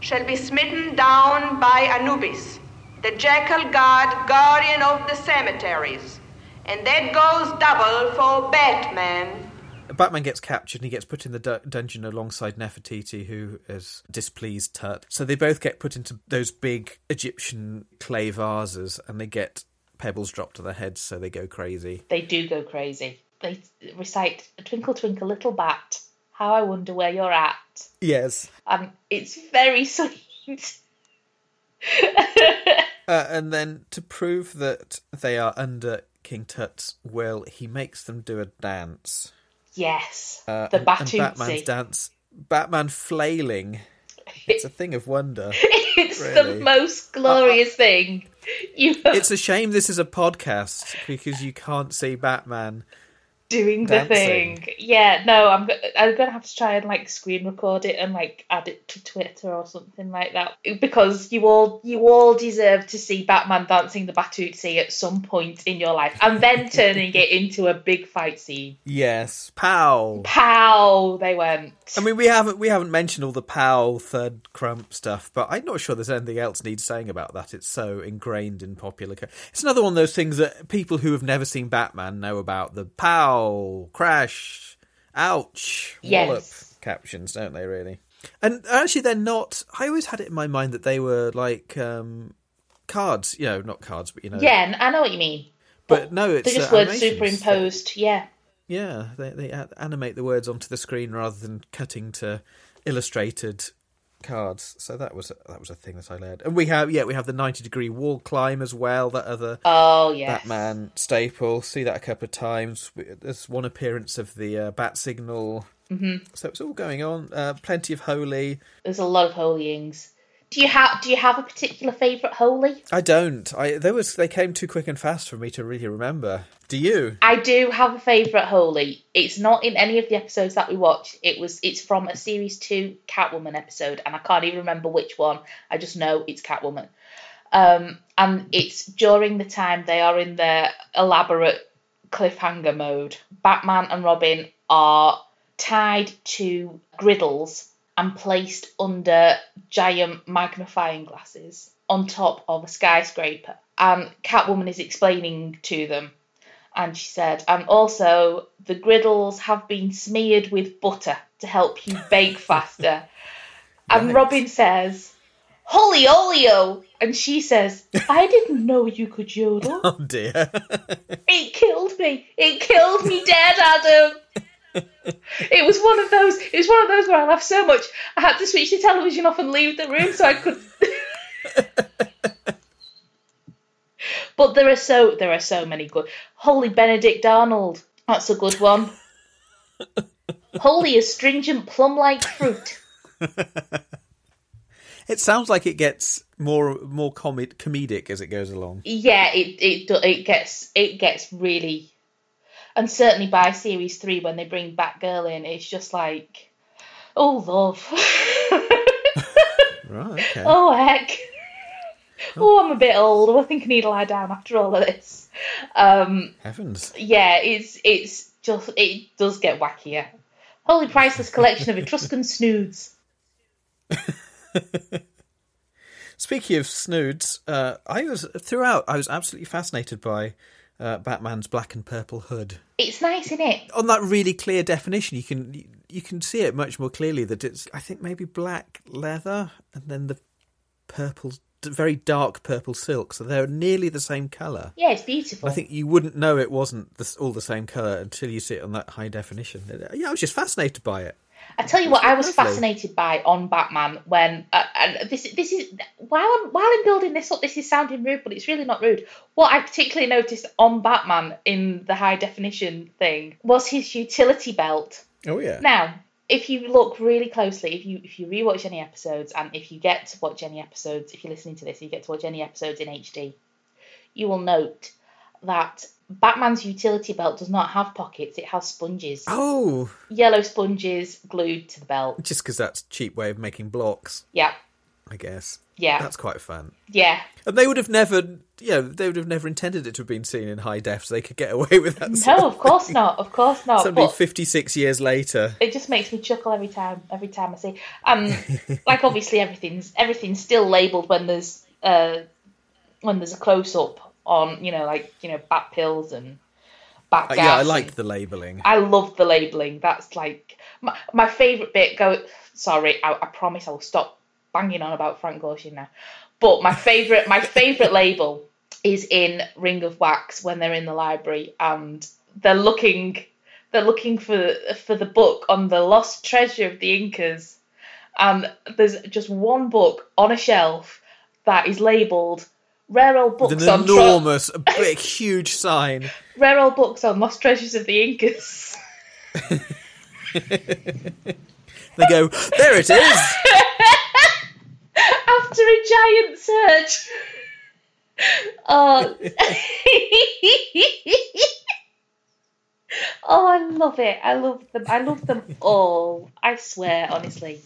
shall be smitten down by Anubis, the jackal god, guardian of the cemeteries. And that goes double for Batman. Batman gets captured and he gets put in the du- dungeon alongside Nefertiti, who is displeased Tut. So they both get put into those big Egyptian clay vases and they get pebbles drop to their heads, so they go crazy. They do go crazy. They recite Twinkle Twinkle Little Bat, How I Wonder Where You're At. Yes. And it's very sweet. Uh, and then to prove that they are under King Tut's will, he makes them do a dance. Yes. Uh, the and- and Batman's dance. Batman flailing. It's a thing of wonder. It's really. the most glorious thing. You have It's a shame this is a podcast because you can't see Batman doing the dancing. thing. Yeah, no, I'm I'm gonna have to try and like screen record it and like add it to Twitter or something like that because you all you all deserve to see Batman dancing the Batusi at some point in your life and then turning it into a big fight scene. Yes, pow. Pow! They went. I mean, we haven't we haven't mentioned all the pow third crump stuff, but I'm not sure there's anything else needs saying about that. It's so ingrained in popular. It's another one of those things that people who have never seen Batman know about the pow, crash, ouch, Yes. wallop captions, don't they? Really? And actually, they're not. I always had it in my mind that they were like um, cards. You know, not cards, but you know. Yeah, I know what you mean. But no, it's They're just uh, words superimposed. Yeah. Yeah, they they animate the words onto the screen rather than cutting to illustrated cards. So that was that was a thing that I learned. And we have yeah we have the ninety degree wall climb as well. That other Oh, yes. Batman staple. See that a couple of times. There's one appearance of the uh, bat signal. hmm So it's all going on. Uh, plenty of holy. There's a lot of holyings. Do you have Do you have a particular favourite holy? I don't. I there was they came too quick and fast for me to really remember. Do you? I do have a favourite holy. It's not in any of the episodes that we watched. It was it's from a series two Catwoman episode, and I can't even remember which one. I just know it's Catwoman. Um, and it's during the time they are in their elaborate cliffhanger mode. Batman and Robin are tied to griddles and placed under giant magnifying glasses on top of a skyscraper. And Catwoman is explaining to them and she said, and also the griddles have been smeared with butter to help you bake faster. and Right. Robin says, Holy Olio! And she says, I didn't know you could yodel. Oh dear. It killed me. It killed me dead, Adam. it was one of those. It was one of those where I laughed so much I had to switch the television off and leave the room so I could. but there are so there are so many good. Holy Benedict Arnold. That's a good one. Holy astringent plum-like fruit. It sounds like it gets more more comed- comedic as it goes along. Yeah, it it it gets it gets really, and certainly by series three when they bring back Batgirl in, it's just like, oh love, Right. Okay. oh heck, oh I'm a bit old. I think I need to lie down after all of this. Um, Heavens. yeah, it's it's just it does get wackier. Holy priceless collection of Etruscan snoods. Speaking of snoods, uh, I was throughout. I was absolutely fascinated by uh, Batman's black and purple hood. It's nice, isn't it? On that really clear definition, you can you can see it much more clearly that it's. I think maybe black leather and then the purple, very dark purple silk. So they're nearly the same color. Yeah, it's beautiful. I think you wouldn't know it wasn't the, all the same color until you see it on that high definition. Yeah, I was just fascinated by it. I tell you what, I was lovely. fascinated by on Batman when, uh, and this this is while I'm while I'm building this up, this is sounding rude, but it's really not rude. What I particularly noticed on Batman in the high definition thing was his utility belt. Oh yeah. Now, if you look really closely, if you if you rewatch any episodes, and if you get to watch any episodes, if you're listening to this, you get to watch any episodes in HD, you will note that Batman's utility belt does not have pockets; it has sponges Oh, yellow sponges glued to the belt. just because that's a cheap way of making blocks. Yeah. I guess. Yeah. That's quite fun. Yeah. And they would have never, you know, they would have never intended it to have been seen in high def, so they could get away with that. No, of course not. Of course not. Somebody But 56 years later. it just makes me chuckle every time. Every time I see. Um, like obviously everything's everything's still labelled when there's uh when there's a close up on you know like you know bat pills and bat Uh, yeah, I like the labelling. I love the labeling. That's like my, my favorite bit. Go. Sorry, I, I promise I will stop banging on about Frank Gorshin now. But my favorite, my favorite label is in Ring of Wax when they're in the library and they're looking, they're looking for for the book on the lost treasure of the Incas, and there's just one book on a shelf that is labeled rare old books With an on enormous, a big, huge sign. rare old books on lost treasures of the Incas. They go, there it is! after a giant search. Oh. oh, I love it. I love them. I love them all. I swear, honestly.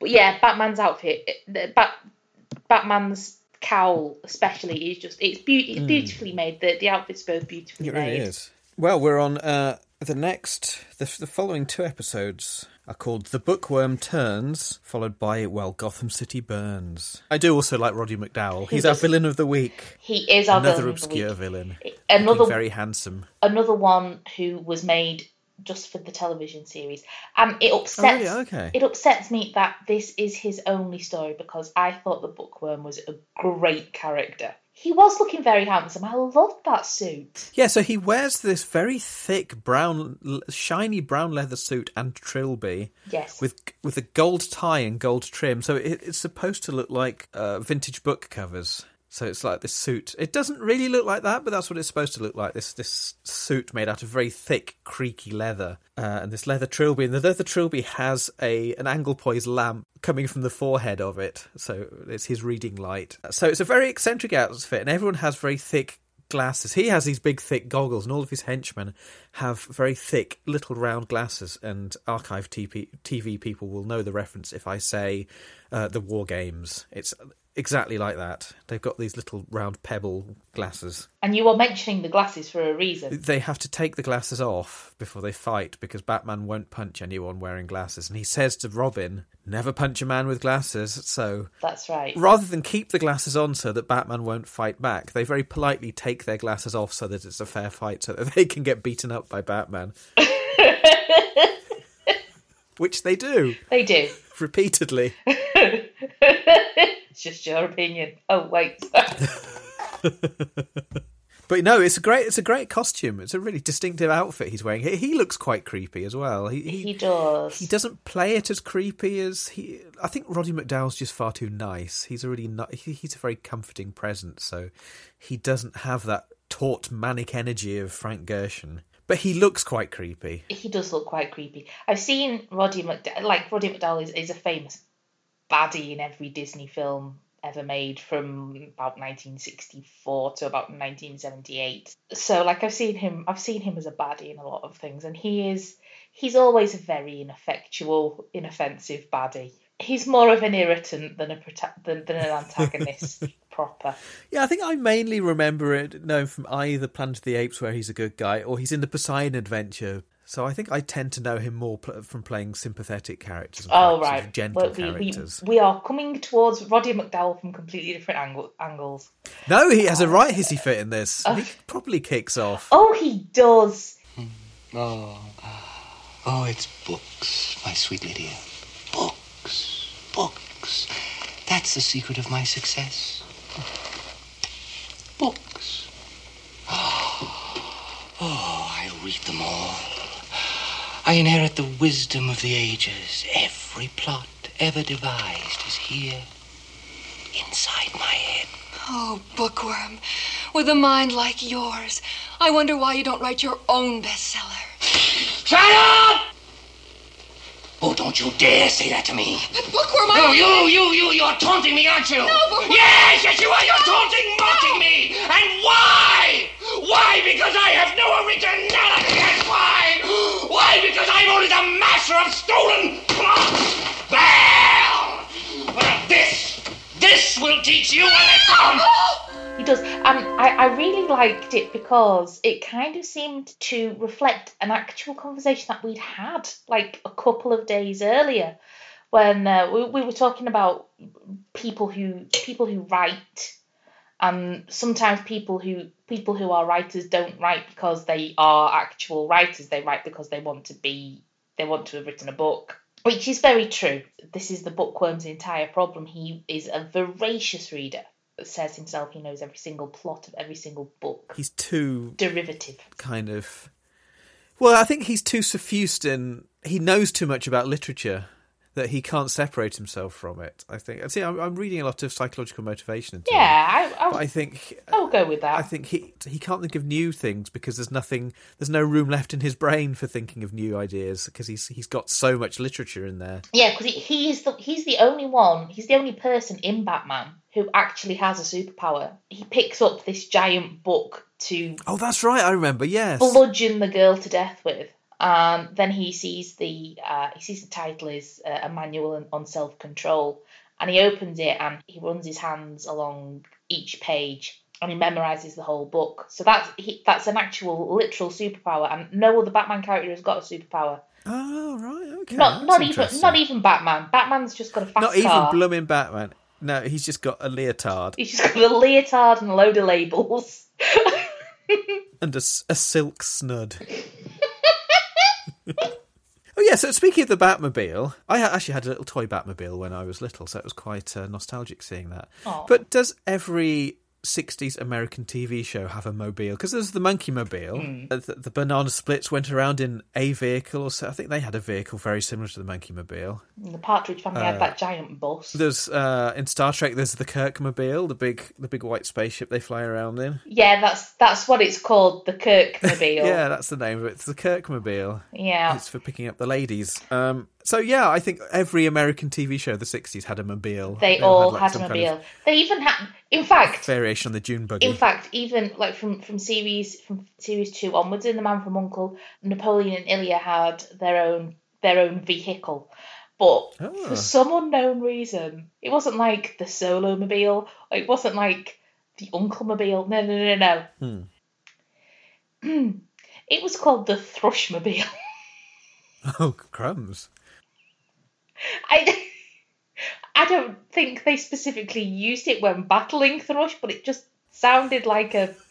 But yeah, Batman's outfit, eh, Bat, Batman's cowl, especially, is just it's, beau- it's Mm. beautifully made. The the outfit's both beautifully It made. is. Well, we're on uh, the next, the, the following two episodes are called The Bookworm Turns, followed by, well, Gotham City Burns. I do also like Roddy McDowall. He He's our villain of the week. He is our Another villain of the obscure villain. Another very handsome. another one who was made just for the television series, and it upsets. Oh, really? Okay. It upsets me that this is his only story because I thought the bookworm was a great character. He was looking very handsome. I loved that suit. Yeah, so he wears this very thick brown, shiny brown leather suit and trilby. Yes. With with a gold tie and gold trim, so it, it's supposed to look like uh, vintage book covers. So it's like this suit. It doesn't really look like that, but that's what it's supposed to look like. This this suit made out of very thick, creaky leather, uh, and this leather trilby. And the leather trilby has a an angle poise lamp coming from the forehead of it, so it's his reading light. So it's a very eccentric outfit, and everyone has very thick glasses. He has these big, thick goggles, and all of his henchmen have very thick, little round glasses. And archive TV, TV people will know the reference if I say uh, the War Games. It's exactly like that. They've got these little round pebble glasses. And you were mentioning the glasses for a reason. They have to take the glasses off before they fight because Batman won't punch anyone wearing glasses. And he says to Robin, never punch a man with glasses. So That's right. rather than keep the glasses on so that Batman won't fight back, they very politely take their glasses off so that it's a fair fight so that they can get beaten up by Batman. Which they do They do. repeatedly. it's just your opinion. Oh wait. But no, it's a great it's a great costume. It's a really distinctive outfit he's wearing. He, he looks quite creepy as well. He, he he does. he doesn't play it as creepy as he. I think Roddy McDowall's just far too nice. He's a really ni- he, he's a very comforting presence. So he doesn't have that taut manic energy of Frank Gorshin. But he looks quite creepy. he does look quite creepy. I've seen Roddy McDowall. Like Roddy McDowall is, is a famous baddie in every Disney film ever made from about 1964 to about 1978. So like I've seen him I've seen him as a baddie in a lot of things and he is he's always a very ineffectual, inoffensive baddie. He's more of an irritant than a prota- than, than an antagonist proper. Yeah, I think I mainly remember it known from either Planet of the Apes, where he's a good guy, or he's in the Poseidon Adventure. So I think I tend to know him more pl- from playing sympathetic characters, and Oh perhaps sort right, of gentle Well, we, we, characters. we are coming towards Roddy McDowall from completely different angle, angles. No, he has a right hissy fit in this. Oh. He probably kicks off. Oh, he does. Hmm. Oh, oh, it's books, my sweet Lydia. Books, books. That's the secret of my success. Books. Oh, I read them all. I inherit the wisdom of the ages. Every plot ever devised is here, inside my head. Oh, bookworm, with a mind like yours, I wonder why you don't write your own bestseller. Shut up! Oh, don't you dare say that to me. But Bookworm, I... No, you, you, you, you're taunting me, aren't you? No, Bookworm... Yes, yes, you are. You're taunting, mocking no. me. And why? Why? Because I have no originality. And why? Why? Because I'm only the master of stolen plots. Well, well this, this will teach you a lesson does. Um, I, I really liked it because it kind of seemed to reflect an actual conversation that we'd had like a couple of days earlier when uh, we, we were talking about people who people who write. And sometimes people who people who are writers don't write because they are actual writers. They write because they want to be they want to have written a book which is very true. This is the bookworm's entire problem. He is a voracious reader says himself he knows every single plot of every single book He's too derivative kind of. Well, I think he's too suffused in. He knows too much about literature that he can't separate himself from it. I think. See, I'm, I'm reading a lot of psychological motivation. Into yeah I, I, think uh, I'll go with that I think he he can't think of new things because there's nothing there's no room left in his brain for thinking of new ideas because he's he's got so much literature in there. Yeah, because he, he is the he's the only one. He's the only person in Batman who actually has a superpower. He picks up this giant book to Oh, that's right. I remember. Yes. bludgeon the girl to death with. And then he sees the uh, he sees the title is uh, a manual on- on self control, and he opens it and he runs his hands along each page and he memorizes the whole book. So that's he, that's an actual literal superpower, and no other Batman character has got a superpower. Oh right. Okay. not not even not even Batman. Batman's just got a fast Not even car. blooming Batman. No, he's just got a leotard He's just got a leotard and a load of labels. and a, a silk snud. Oh yeah. So speaking of the Batmobile, I actually had a little toy Batmobile when I was little, so it was quite uh, nostalgic seeing that. Aw. But does every 60s American TV show have a mobile? Because there's the Monkee Mobile. Mm. Uh, The, the Banana Splits went around in a vehicle, or so. I think they had a vehicle very similar to the Monkee Mobile. And the Partridge Family Uh, had that giant bus. There's uh, in Star Trek. There's the Kirk Mobile, the big the big white spaceship they fly around in. Yeah, that's that's what it's called, the Kirk Mobile. Yeah, that's the name of it. It's the Kirk Mobile. Yeah. It's for picking up the ladies. Um, so yeah, I think every American TV show of the '60s had a mobile. They all all like, had a kind of mobile. They even had, in fact, variation on the June buggy. in fact, even like from from series from series two onwards, in The Man from Uncle, Napoleon and Ilya had their own their own vehicle. But Ah. for some unknown reason, it wasn't like the Solo Mobile. It wasn't like the Uncle Mobile. No, no, no, no. Hmm. It was called the Thrushmobile. Oh crumbs! I I don't think they specifically used it when battling Thrush, but it just sounded like a.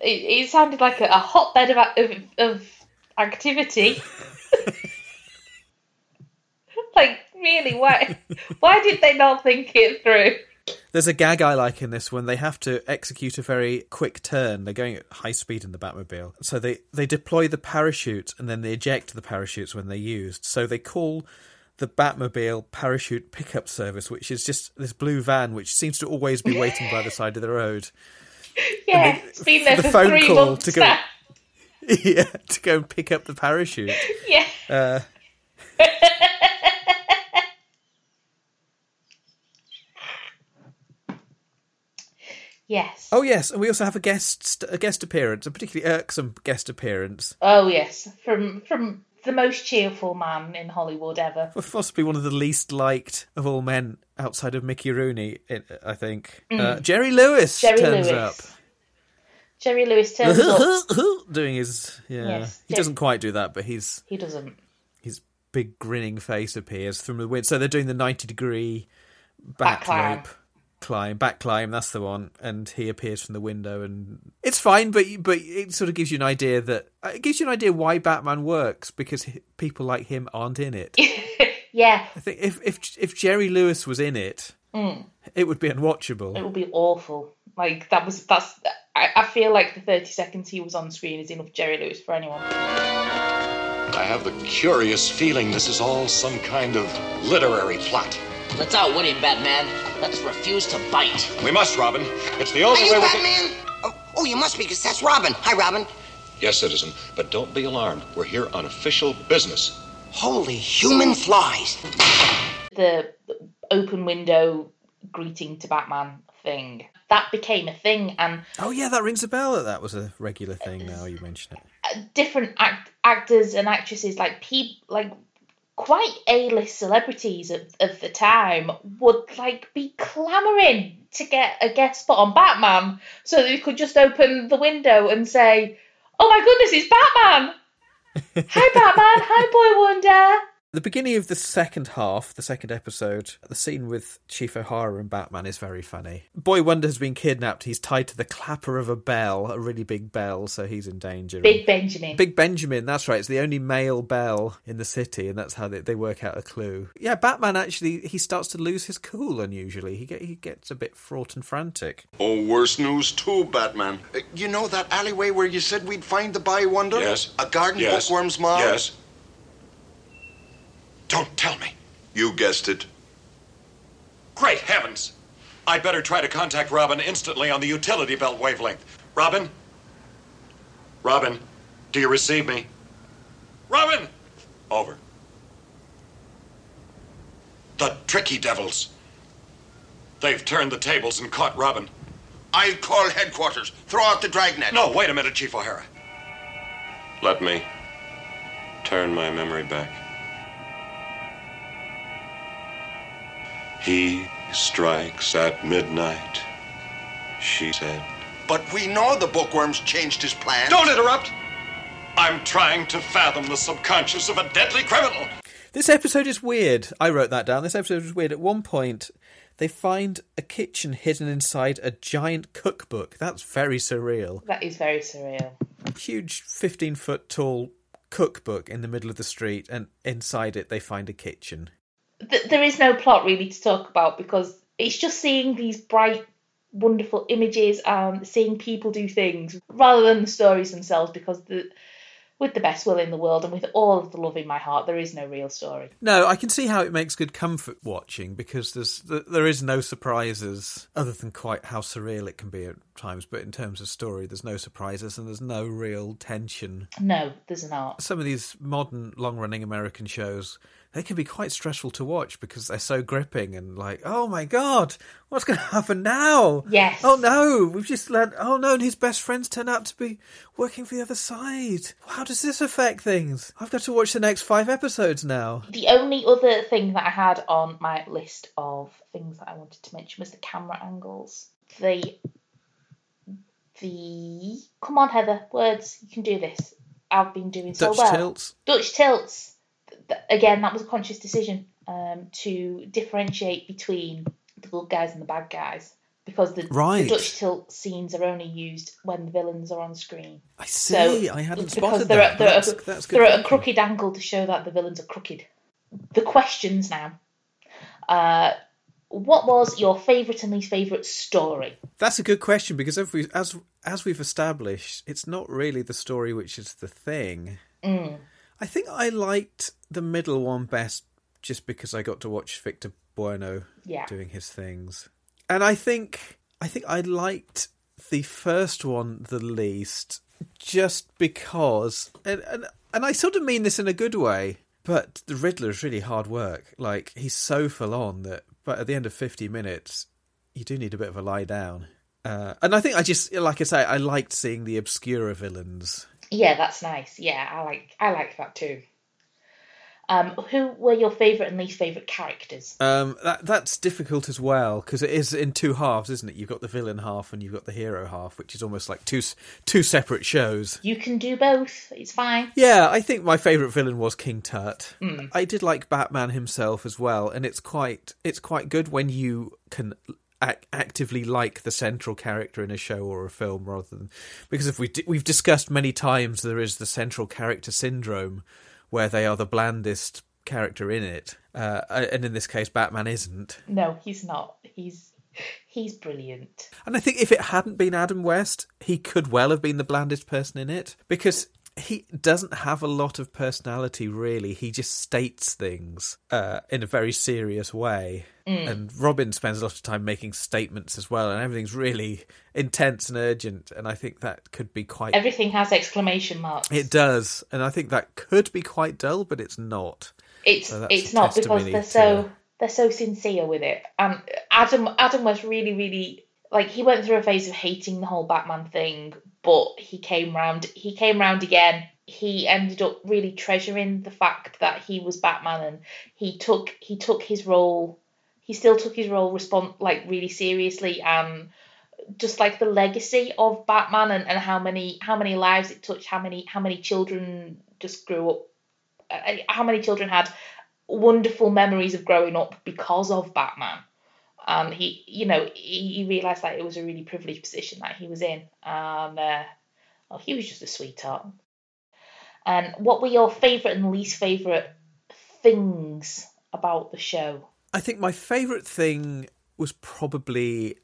It, it sounded like a, a hotbed of, of of activity. like really, why why did they not think it through? There's a gag I like in this when they have to execute a very quick turn. They're going at high speed in the Batmobile, so they they deploy the parachute and then they eject the parachutes when they're used. So they call the Batmobile parachute pickup service, which is just this blue van which seems to always be waiting by the side of the road. Yeah, it's been there the for phone three call months to go- now. yeah, to go and pick up the parachute. Yeah. Uh, Yes. oh yes, and we also have a guest a guest appearance, a particularly irksome guest appearance. Oh yes, from from the most cheerful man in Hollywood ever. Possibly one of the least liked of all men outside of Mickey Rooney, I- think. Uh, Mm. Jerry Lewis Jerry turns Lewis. Jerry Lewis turns up. up, doing his yeah. Yes, he doesn't quite do that, but he's He doesn't. his big grinning face appears from the wind. So they're doing the ninety degree Back back climb. Rope climb, back climb. That's the one, and he appears from the window, and it's fine. But but it sort of gives you an idea that uh, it gives you an idea why Batman works because people like him aren't in it. Yeah. I think if if if Jerry Lewis was in it, Mm. it would be unwatchable. It would be awful. Like that was that's. I, I feel like the thirty seconds he was on screen is enough Jerry Lewis for anyone. I have the curious feeling this is all some kind of literary plot. Let's outwit him, Batman. Let's refuse to bite. We must, Robin. It's the Are only you way we can. Batman? Oh, oh, you must be, because that's Robin. Hi, Robin. Yes, citizen, but don't be alarmed. We're here on official business. Holy human flies. The open window greeting to Batman thing that became a thing, and Oh yeah, that rings a bell. That that was a regular thing. Now you mention it. Uh, different act- actors and actresses like peop like quite A-list celebrities of, of the time would like be clamoring to get a guest spot on Batman so that you could just open the window and say, "Oh my goodness, it's Batman! Hi Batman! Hi Boy Wonder!" The beginning of the second half, the second episode, the scene with Chief O'Hara and Batman is very funny. Boy Wonder has been kidnapped. He's tied to the clapper of a bell, a really big bell, so he's in danger. Big Benjamin. Big Benjamin, that's right. It's the only male bell in the city, and that's how they, they work out a clue. Yeah, Batman actually he starts to lose his cool unusually. He get, he gets a bit fraught and frantic. Oh, worse news too, Batman. Uh, you know that alleyway where you said we'd find the Boy Wonder? Yes. A garden Yes. bookworm's mom? Yes. Don't tell me. You guessed it. Great heavens! I'd better try to contact Robin instantly on the utility belt wavelength. Robin? Robin, do you receive me? Robin! Over. The tricky devils. They've turned the tables and caught Robin. I'll call headquarters. Throw out the dragnet. No, wait a minute, Chief O'Hara. Let me turn my memory back. He strikes at midnight, she said. But we know the bookworm's changed his plans. Don't interrupt! I'm trying to fathom the subconscious of a deadly criminal. This episode is weird. I wrote that down. This episode is weird. At one point, they find a kitchen hidden inside a giant cookbook. That's very surreal. That is very surreal. Huge 15 foot tall cookbook in the middle of the street, and inside it, they find a kitchen. Th- there is no plot really to talk about because it's just seeing these bright, wonderful images and seeing people do things rather than the stories themselves. Because the, with the best will in the world and with all of the love in my heart, there is no real story. No, I can see how it makes good comfort watching because there's there is no surprises other than quite how surreal it can be at times. But in terms of story, there's no surprises and there's no real tension. No, there's not. Some of these modern, long-running American shows they can be quite stressful to watch because they're so gripping and like, oh my god, what's going to happen now? Yes. Oh no, we've just learned. Oh no, and his best friends turn out to be working for the other side. How does this affect things? I've got to watch the next five episodes now. The only other thing that I had on my list of things that I wanted to mention was the camera angles. The the come on Heather, words, you can do this. I've been doing so well. Dutch well. tilts. Dutch tilts. Again, that was a conscious decision um, to differentiate between the good guys and the bad guys because the, Right. the Dutch tilt scenes are only used when the villains are on screen. I see. I hadn't spotted they're that. At, they're, That's- at, that's they're at a crooked angle to show that the villains are crooked. The questions now. Uh, what was your favourite and least favourite story? That's a good question because if we, as as we've established, it's not really the story which is the thing. Mm. I think I liked the middle one best just because I got to watch Victor Buono Yeah. doing his things. And I think I think I liked the first one the least just because and and, and I sort of mean this in a good way, but the Riddler is really hard work. Like he's so full on that but at the end of 50 minutes you do need a bit of a lie down. Uh, and I think I just like I say I liked seeing the obscura villains. Yeah, that's nice. Yeah, I like I like that too. Um, who were your favourite and least favourite characters? Um, that that's difficult as well because it is in two halves, isn't it? You've got the villain half and you've got the hero half, which is almost like two two separate shows. You can do both. It's fine. Yeah, I think my favourite villain was King Tut. Mm. I did like Batman himself as well, and it's quite it's quite good when you can ac- actively like the central character in a show or a film rather than because if we di- we've discussed many times there is the central character syndrome where they are the blandest character in it, uh, and in this case, Batman isn't. No, he's not. He's he's brilliant. And I think if it hadn't been Adam West, he could well have been the blandest person in it because he doesn't have a lot of personality, really. He just states things uh, in a very serious way. Mm. And Robin spends a lot of time making statements as well, and everything's really intense and urgent. And I think that could be quite. Everything has exclamation marks. It does, and I think that could be quite dull, but it's not. It's So it's not because they're to- so they're so sincere with it. And Adam Adam was really really like he went through a phase of hating the whole Batman thing, but he came round he came round again. He ended up really treasuring the fact that he was Batman and he took he took his role he still took his role respond like really seriously. And just like the legacy of Batman and, and how many how many lives it touched how many how many children just grew up uh, how many children had wonderful memories of growing up because of Batman and he you know he, he realized that it was a really privileged position that he was in and uh, well, he was just a sweetheart and what were your favorite and least favorite things about the show I think my favourite thing was probably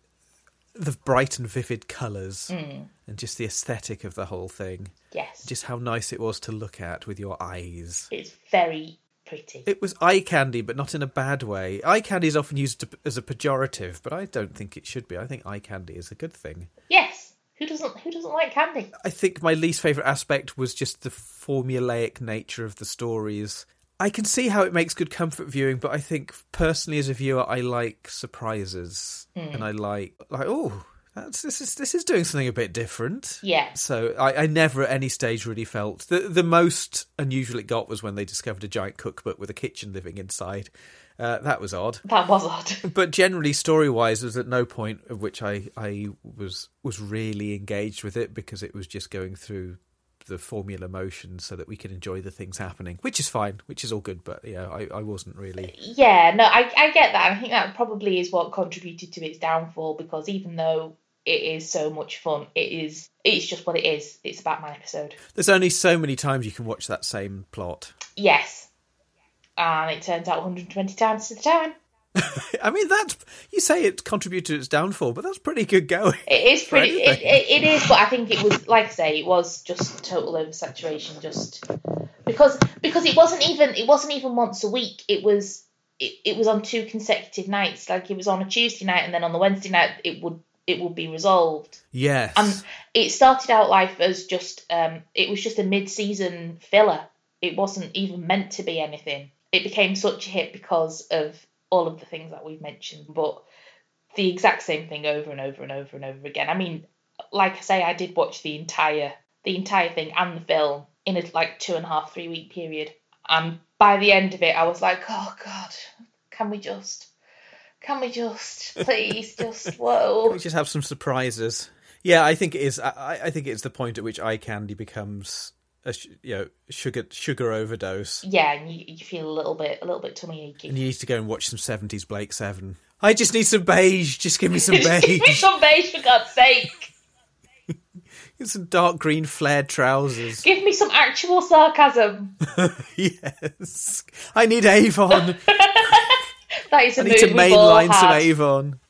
the bright and vivid colours Mm. and just the aesthetic of the whole thing. Yes. Just how nice it was to look at with your eyes. it's very pretty It was eye candy, but not in a bad way. Eye candy is often used to, as a pejorative, but I don't think it should be. I think eye candy is a good thing. yes who doesn't who doesn't like candy I think my least favourite aspect was just the formulaic nature of the stories. I can see how it makes good comfort viewing, but I think personally as a viewer I like surprises. Mm. And I like like, oh, that's this is this is doing something a bit different. Yeah. So I, I never at any stage really felt the the most unusual it got was when they discovered a giant cookbook with a kitchen living inside. Uh, that was odd. that was odd But generally, story wise, there's at no point of which I, I was was really engaged with it because it was just going through the formula motions so that we can enjoy the things happening, which is fine, which is all good. But yeah, I, I wasn't really. Yeah, no, I, I get that. I think that probably is what contributed to its downfall because even though it is so much fun, it is it's just what it is. It's a Batman episode. There's only so many times you can watch that same plot. Yes. And it turns out 120 times to the time. I mean, that's you say it contributed to its downfall, but that's pretty good going. It is pretty. It, it, it is, but I think it was like I say, it was just total oversaturation. Just because because it wasn't even it wasn't even once a week. It was it, it was on two consecutive nights. Like it was on a Tuesday night, and then on the Wednesday night, it would it would be resolved. Yes. And it started out life as just um, it was just a mid-season filler. It wasn't even meant to be anything. It became such a hit because of all of the things that we've mentioned, but the exact same thing over and over and over and over again. I mean, like I say, I did watch the entire the entire thing and the film in a like two and a half three week period, and by the end of it, I was like, oh god, can we just, can we just, please, just whoa. We just have some surprises. Yeah, I think it is. I, I think it's the point at which eye candy becomes a you know sugar sugar overdose, Yeah, and you, you feel a little bit a little bit tummy achy. and you need to go and watch some seventies Blake Seven. I just need some beige. Just give me some beige. give me some beige for God's sake. Get some dark green flared trousers. Give me some actual sarcasm. yes, I need Avon. That is a I need to mainline some. Avon.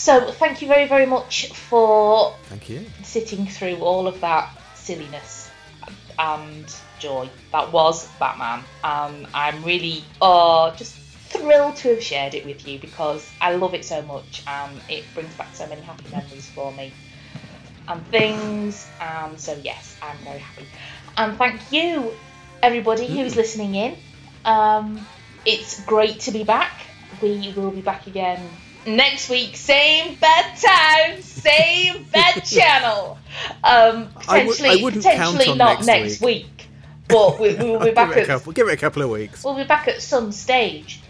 So thank you very very much for Thank you. sitting through all of that silliness and joy that was Batman. Um, I'm really oh just thrilled to have shared it with you because I love it so much and it brings back so many happy memories for me and things. And so yes, I'm very happy. And thank you everybody who's listening in. Um, it's great to be back. We will be back again next week, same bad time, same bad channel. Um, potentially, I potentially not next next week, but we, we will be give, back it a at couple, give it a couple of weeks. we'll be back at some stage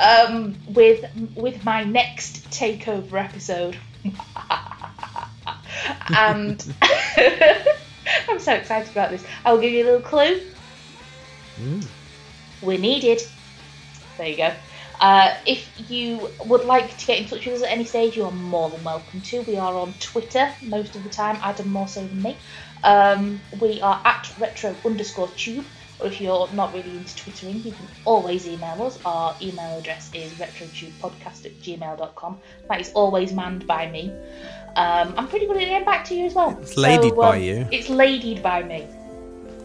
um, with with my next takeover episode. and I'm so excited about this. I'll give you a little clue. We're needed. There you go. Uh, if you would like to get in touch with us at any stage, you are more than welcome to. We are on Twitter most of the time, Adam more so than me. Um, we are at retro underscore tube, or if you're not really into twittering, you can always email us. Our email address is retrotubepodcast at gmail.com. That is always manned by me. Um, I'm pretty good at getting back to you as well. It's ladied So, by um, you. It's ladied by me.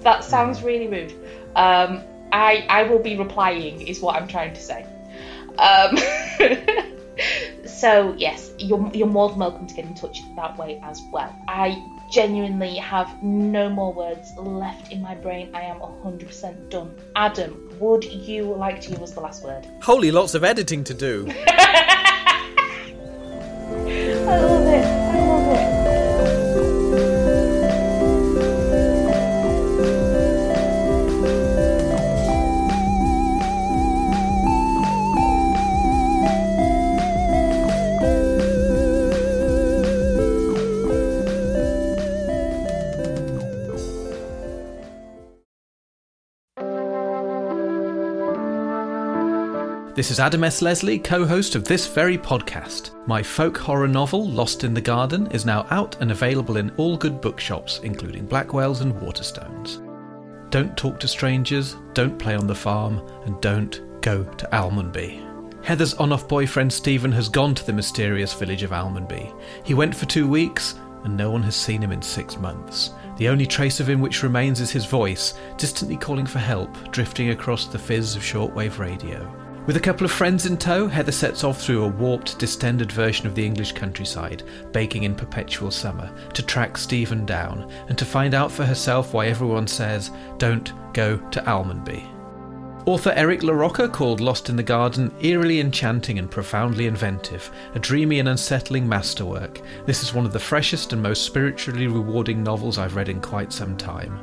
That sounds really rude. Um, I I will be replying, is what I'm trying to say. Um, so yes, you're, you're more than welcome to get in touch that way as well. I genuinely have no more words left in my brain. I am 100% done. Adam, would you like to give us the last word? Holy lots of editing to do. I love it. I love it. This is Adam S. Leslie, co host of this very podcast. My folk horror novel, Lost in the Garden, is now out and available in all good bookshops, including Blackwell's and Waterstones. Don't talk to strangers, don't play on the farm, and don't go to Almonby. Heather's on off boyfriend Stephen has gone to the mysterious village of Almonby. He went for two weeks, and no one has seen him in six months. The only trace of him which remains is his voice, distantly calling for help, drifting across the fizz of shortwave radio. With a couple of friends in tow, Heather sets off through a warped, distended version of the English countryside, baking in perpetual summer, to track Stephen down and to find out for herself why everyone says, don't go to Almonby. Author Eric LaRocca called Lost in the Garden eerily enchanting and profoundly inventive, a dreamy and unsettling masterwork. This is one of the freshest and most spiritually rewarding novels I've read in quite some time.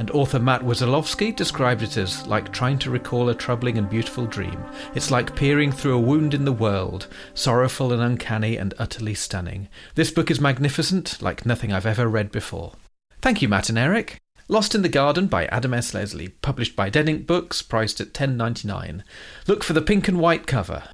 And author Matt Wesolowski described it as like trying to recall a troubling and beautiful dream. It's like peering through a wound in the world, sorrowful and uncanny and utterly stunning. This book is magnificent, like nothing I've ever read before. Thank you, Matt and Eric. Lost in the Garden by Adam S. Leslie, published by Dead Ink Books, priced at ten ninety nine. Look for the pink and white cover.